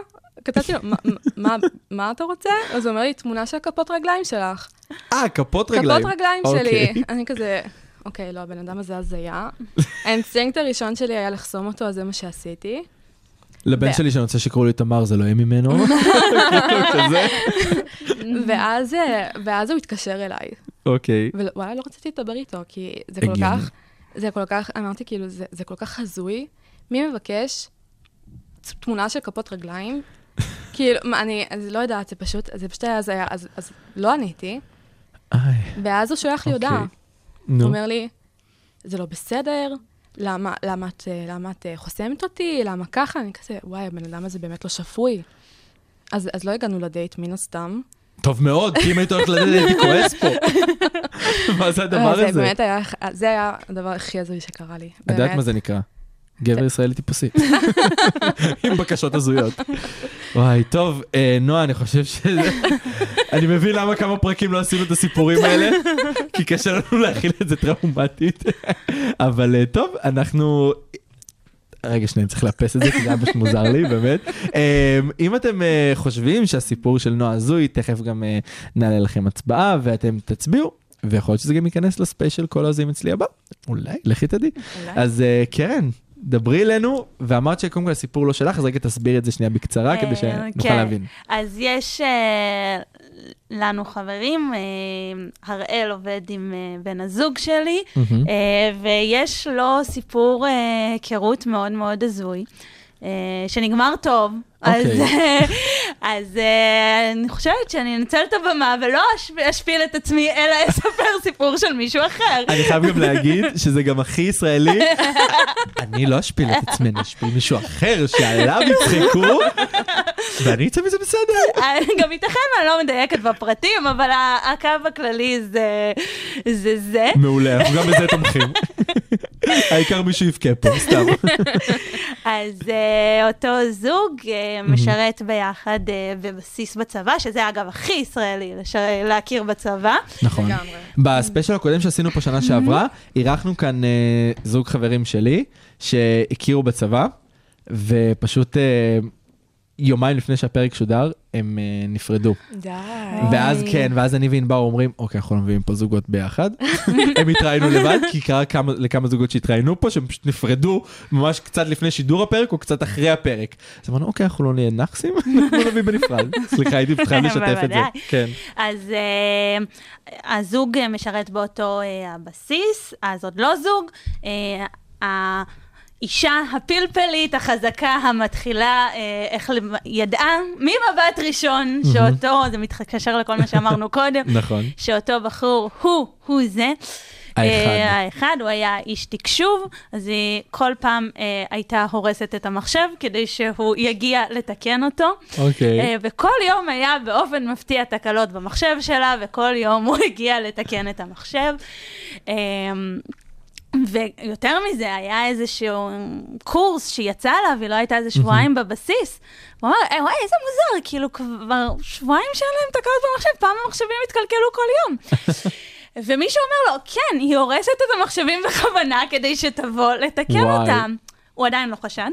כתבתי לו, "מה- מה- מה אתה רוצה? אז הוא אומר לי, תמונה של כפות רגליים שלך. אה, כפות רגליים. כפות רגליים אוקיי. שלי. אני כזה, אוקיי, לא, הבן אדם הזה הזיה. האינסטינקט הראשון שלי היה לחסום אותו, אז זה מה שעשיתי. לבן שלי שאני רוצה שיקראו לי תמר, זה לא יהיה ממנו. ואז, אה, ואז הוא התקשר אליי. אוקיי. ווואלה, לא רציתי לדבר איתו, כי זה כל. כך, זה כל כך, אמרתי, כאילו, זה, כל כך הזוי. מי מבקש תמונה של כפות רגליים? כאילו, אני, לא יודעת, זה פשוט, זה פשוט היה הזיה, אז, לא עניתי, ואז הוא שולח לי אוקיי. הוא. אומר לי, זה לא בסדר, למה, למה, את, אה, למה את אה, חוסמת אותי, למה ככה? אני כזה, וואי, הבן אדם הזה באמת לא שפוי. אז, אז לא הגענו לדייט, מן הסתם. טוב מאוד, כי אם היית הולכת לדעת הייתי כועס פה. מה זה הדבר אה, זה הזה? באמת היה, זה היה הדבר הכי הזוי שקרה לי. את יודעת. מה זה נקרא? גבר ישראלי טיפוסי. עם בקשות הזויות. וואי, טוב, נועה, אני חושב שזה... אני מבין למה כמה פרקים לא עשינו את הסיפורים האלה, כי קשה לנו להכיל את זה טראומטית. אבל אה, טוב, אנחנו... רגע, שנייה, אני צריך לאפס את זה, כי זה היה פשוט מוזר לי, באמת. אה, אם אתם אה, חושבים שהסיפור של נועה הזוי, תכף גם אה, נעלה לכם הצבעה, ואתם תצביעו, ויכול להיות שזה גם ייכנס לספיישל כל הזויים אצלי הבא. אולי, לכי תדעי. אז קרן, דברי אלינו, ואמרת שקודם כל הסיפור לא שלך, אז רגע תסבירי את זה שנייה בקצרה, כדי שנוכל כן. להבין. אז יש לנו חברים, אה, הראל עובד עם אה, בן הזוג שלי. אה, ויש לו סיפור היכרות מאוד מאוד הזוי, שנגמר טוב. אז, אוקיי. אז אה, אני חושבת שאני אנצל את הבמה ולא אש- אשפיל את עצמי, אלא אספר סיפור של מישהו אחר. אני חייב גם להגיד שזה גם הכי ישראלי. אני לא אשפיל את עצמי, אני אשפיל מישהו אחר שעליו יצחקו, ואני אצא מזה בסדר. אה, גם ייתכן ואני לא מדייקת בפרטים, אבל הקו הכללי זה. זה. מעולה, אנחנו גם בזה תומכים. העיקר מישהו יבכה פה, סתם. אז אה, אותו זוג אה, משרת ביחד אה, בבסיס בצבא, שזה אגב הכי ישראלי, לשר- להכיר בצבא. נכון. בספיישל הקודם שעשינו פה שנה שעברה, אירחנו כאן זוג חברים שלי שהכירו בצבא, ופשוט יומיים לפני שהפרק שודר, הם אה, נפרדו. די. ואז כן, ואז אני וענבר אומרים, אוקיי, אנחנו לא מביאים פה זוגות ביחד. הם התראינו לבד, כי קרה כמה, לכמה זוגות שהתראינו פה, שהם פשוט נפרדו ממש קצת לפני שידור הפרק, או קצת אחרי הפרק. אז אמרנו, אוקיי, אנחנו לא נהיה נאחסים, אנחנו נביא בנפרד. סליחה, הייתי חייב לשתף את זה. כן. אז אה, הזוג משרת באותו אה, הבסיס, אז עוד לא זוג. אה, האישה הפלפלית, החזקה, המתחילה, אה, איך ידעה ממבט ראשון שאותו, זה מתקשר לכל מה שאמרנו קודם, נכון. שאותו בחור הוא, הוא זה. האחד. אה, האחד, הוא היה איש תקשוב, אז היא כל פעם אה, הייתה הורסת את המחשב כדי שהוא יגיע לתקן אותו. אוקיי. אה, וכל יום היה באופן מפתיע תקלות במחשב שלה, וכל יום הוא הגיע לתקן את המחשב. אה, ויותר מזה, היה איזשהו קורס שיצא עליו, היא לא הייתה איזה שבועיים בבסיס. הוא אמר, "אה, וואי, איזה מוזר, כאילו כבר שבועיים שאין להם תקלות במחשב, פעם המחשבים התקלקלו כל יום. ומישהו אומר לו, כן, היא הורסת את המחשבים בכוונה כדי שתבוא לתקן וואי. אותם. הוא עדיין לא חשד.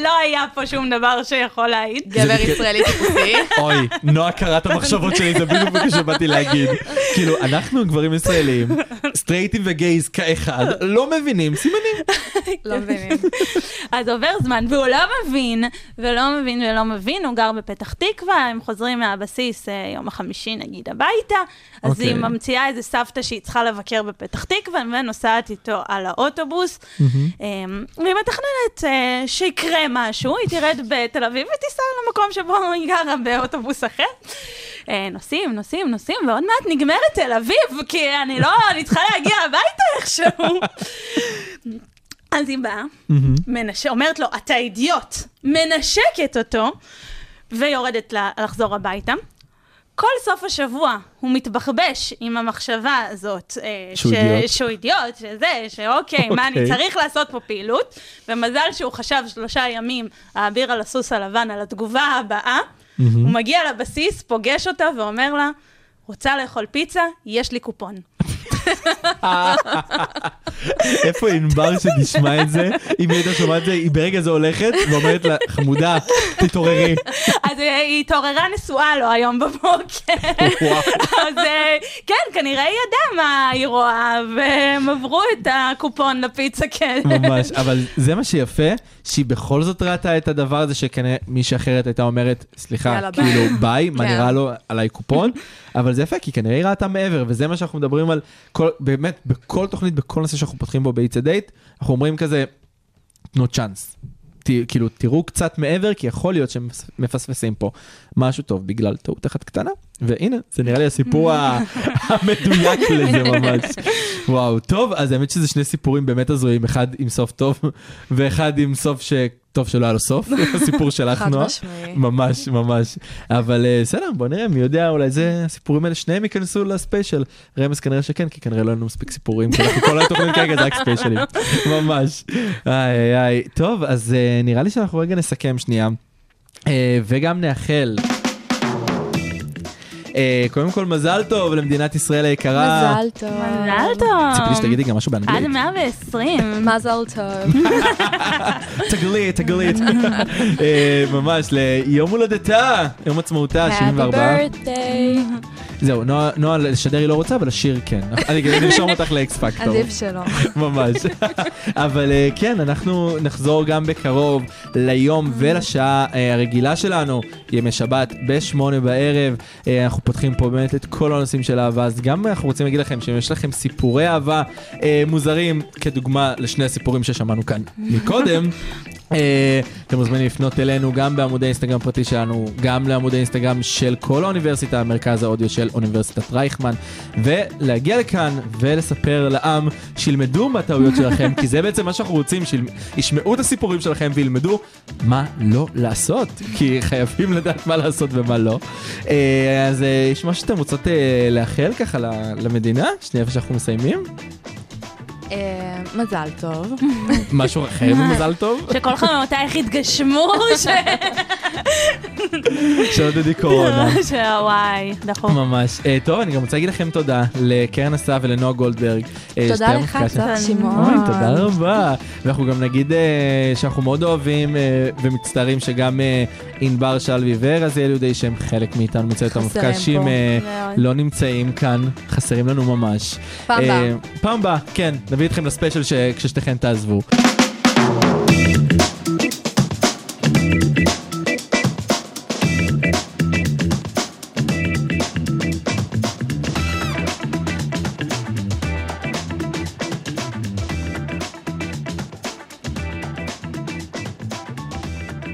לא היה פה שום דבר שיכול להעיד. גבר ישראלי טיפוסי. אוי, נועה קרא את המחשבות שלי, זה בדיוק מה שבאתי להגיד. כאילו, אנחנו גברים ישראלים, סטרייטים וגייז כאחד, לא מבינים סימנים. לא מבינים. אז עובר זמן, והוא לא מבין, ולא מבין ולא מבין, הוא גר בפתח תקווה, הם חוזרים מהבסיס אה, יום החמישי נגיד הביתה, אז אוקיי. היא ממציאה איזה סבתא שהיא צריכה לבקר בפתח תקווה, ונוסעת איתו על האוטובוס, והיא מתכננת אה, שיקרה משהו, היא תרד בתל אביב ותיסע למקום שבו היא גרה באוטובוס אחר. אה, נוסעים, נוסעים, נוסעים, ועוד מעט נגמרת תל אביב, כי אני לא, אני צריכה להגיע הביתה איכשהו. אז היא באה, מנש... אומרת לו, אתה אידיוט, מנשקת אותו, ויורדת לה, לחזור הביתה. כל סוף השבוע הוא מתבחבש עם המחשבה הזאת, אה, שהוא אידיוט. שהוא אידיוט, שזה, שאוקיי, מה אני אוקיי. צריך לעשות פה פעילות, ומזל שהוא חשב שלושה ימים, האביר על הסוס הלבן, על התגובה הבאה, הוא מגיע לבסיס, פוגש אותה ואומר לה, רוצה לאכול פיצה? יש לי קופון. איפה ענבר שתשמע את זה? אם היא הייתה שומעת את זה, היא ברגע זה הולכת ואומרת לה, חמודה, תתעוררי. אז אה, היא התעוררה נשואה לו היום בבוקר. אז אה, כן, כנראה היא ידעה מה היא רואה, והם עברו את הקופון לפיצה, כן. ממש, אבל זה מה שיפה, שהיא בכל זאת ראתה את הדבר הזה שכנראה מישהי אחרת הייתה אומרת, סליחה, יאללה, ביי." כאילו ביי, מה כן. נראה לו עליי קופון, אבל זה יפה, כי כנראה היא ראתה מעבר, וזה מה שאנחנו מדברים על, כל, באמת, בכל תוכנית, בכל נושא שאנחנו פותחים בו ב-It's a Date, אנחנו אומרים כזה, תנו צ'אנס. ת, כאילו, תראו קצת מעבר, כי יכול להיות שהם מפספסים פה משהו טוב בגלל טעות אחת קטנה, והנה, זה נראה לי הסיפור המדויק לזה ממש. וואו, טוב, אז האמת שזה שני סיפורים באמת הזויים, אחד עם סוף טוב, ואחד עם סוף שטוב שלא היה לו סוף, הסיפור שלך, חד נועה. משמעי. ממש, ממש. אבל אה, בסדר, בוא נראה, מי יודע, אולי זה, הסיפורים האלה, שניהם ייכנסו לספיישל. רמז כנראה שכן, כי כנראה לא היה לנו מספיק סיפורים, כי אנחנו כל התוכנית כרגע זה רק ספיישלים. ממש. איי איי איי. טוב, אז אה, נראה לי שאנחנו רגע נסכם שנייה, אה, וגם נאחל. אה, קודם כל, מזל טוב למדינת ישראל היקרה. מזל טוב. מזל טוב. ציפיתי שתגידי גם משהו עד באנגלית. 120. מזל טוב. תגלית, תגלית. אה, ממש, ליום הולדתה, יום עצמאותה, Happy 74. birthday. זהו, נועה, לשדר היא לא רוצה, אבל לשיר כן. אני אני ארשום אותך לאקס פקטור. עדיף שלא. ממש. אבל אה, כן, אנחנו נחזור גם בקרוב ליום ולשעה אה, הרגילה שלנו, ימי שבת, בשמונה בערב. אה, אנחנו פותחים פה באמת את כל הנושאים של אהבה, אז גם אנחנו רוצים להגיד לכם שאם יש לכם סיפורי אהבה אה, מוזרים, כדוגמה לשני הסיפורים ששמענו כאן מקודם, אתם מוזמנים לפנות אלינו גם בעמודי אינסטגרם פרטי שלנו, גם לעמודי אינסטגרם של כל האוניברסיטה, מרכז האודיו של אוניברסיטת רייכמן, ולהגיע לכאן ולספר לעם שילמדו מהטעויות שלכם, כי זה בעצם מה שאנחנו רוצים, שישמעו את הסיפורים שלכם וילמדו מה לא לעשות, כי חייבים לדעת מה לעשות ומה לא. אה, אז אה, יש משהו שאתם רוצות אה, לאחל ככה למדינה, שנייה איפה שאנחנו מסיימים? אה, מזל טוב. משהו אחר ממזל טוב? שכל חלומותייך יתגשמו, ש... שלא תדעי קורונה. שוואי, דחוף. ממש. אה, טוב, אני גם רוצה להגיד לכם תודה לקרן אסף ולנועה גולדברג. אה, תודה לך. צח שמעון. תודה רבה. ואנחנו גם נגיד שאנחנו מאוד אוהבים ומצטערים שגם ענבר שלוי ורזיאל יהודי שהם חלק מאיתנו מצוות המפגשים. לא נמצאים כאן, חסרים לנו ממש. פעם אה, הבאה. פעם הבאה, כן, נביא אתכם לספיישל כששתיכן תעזבו.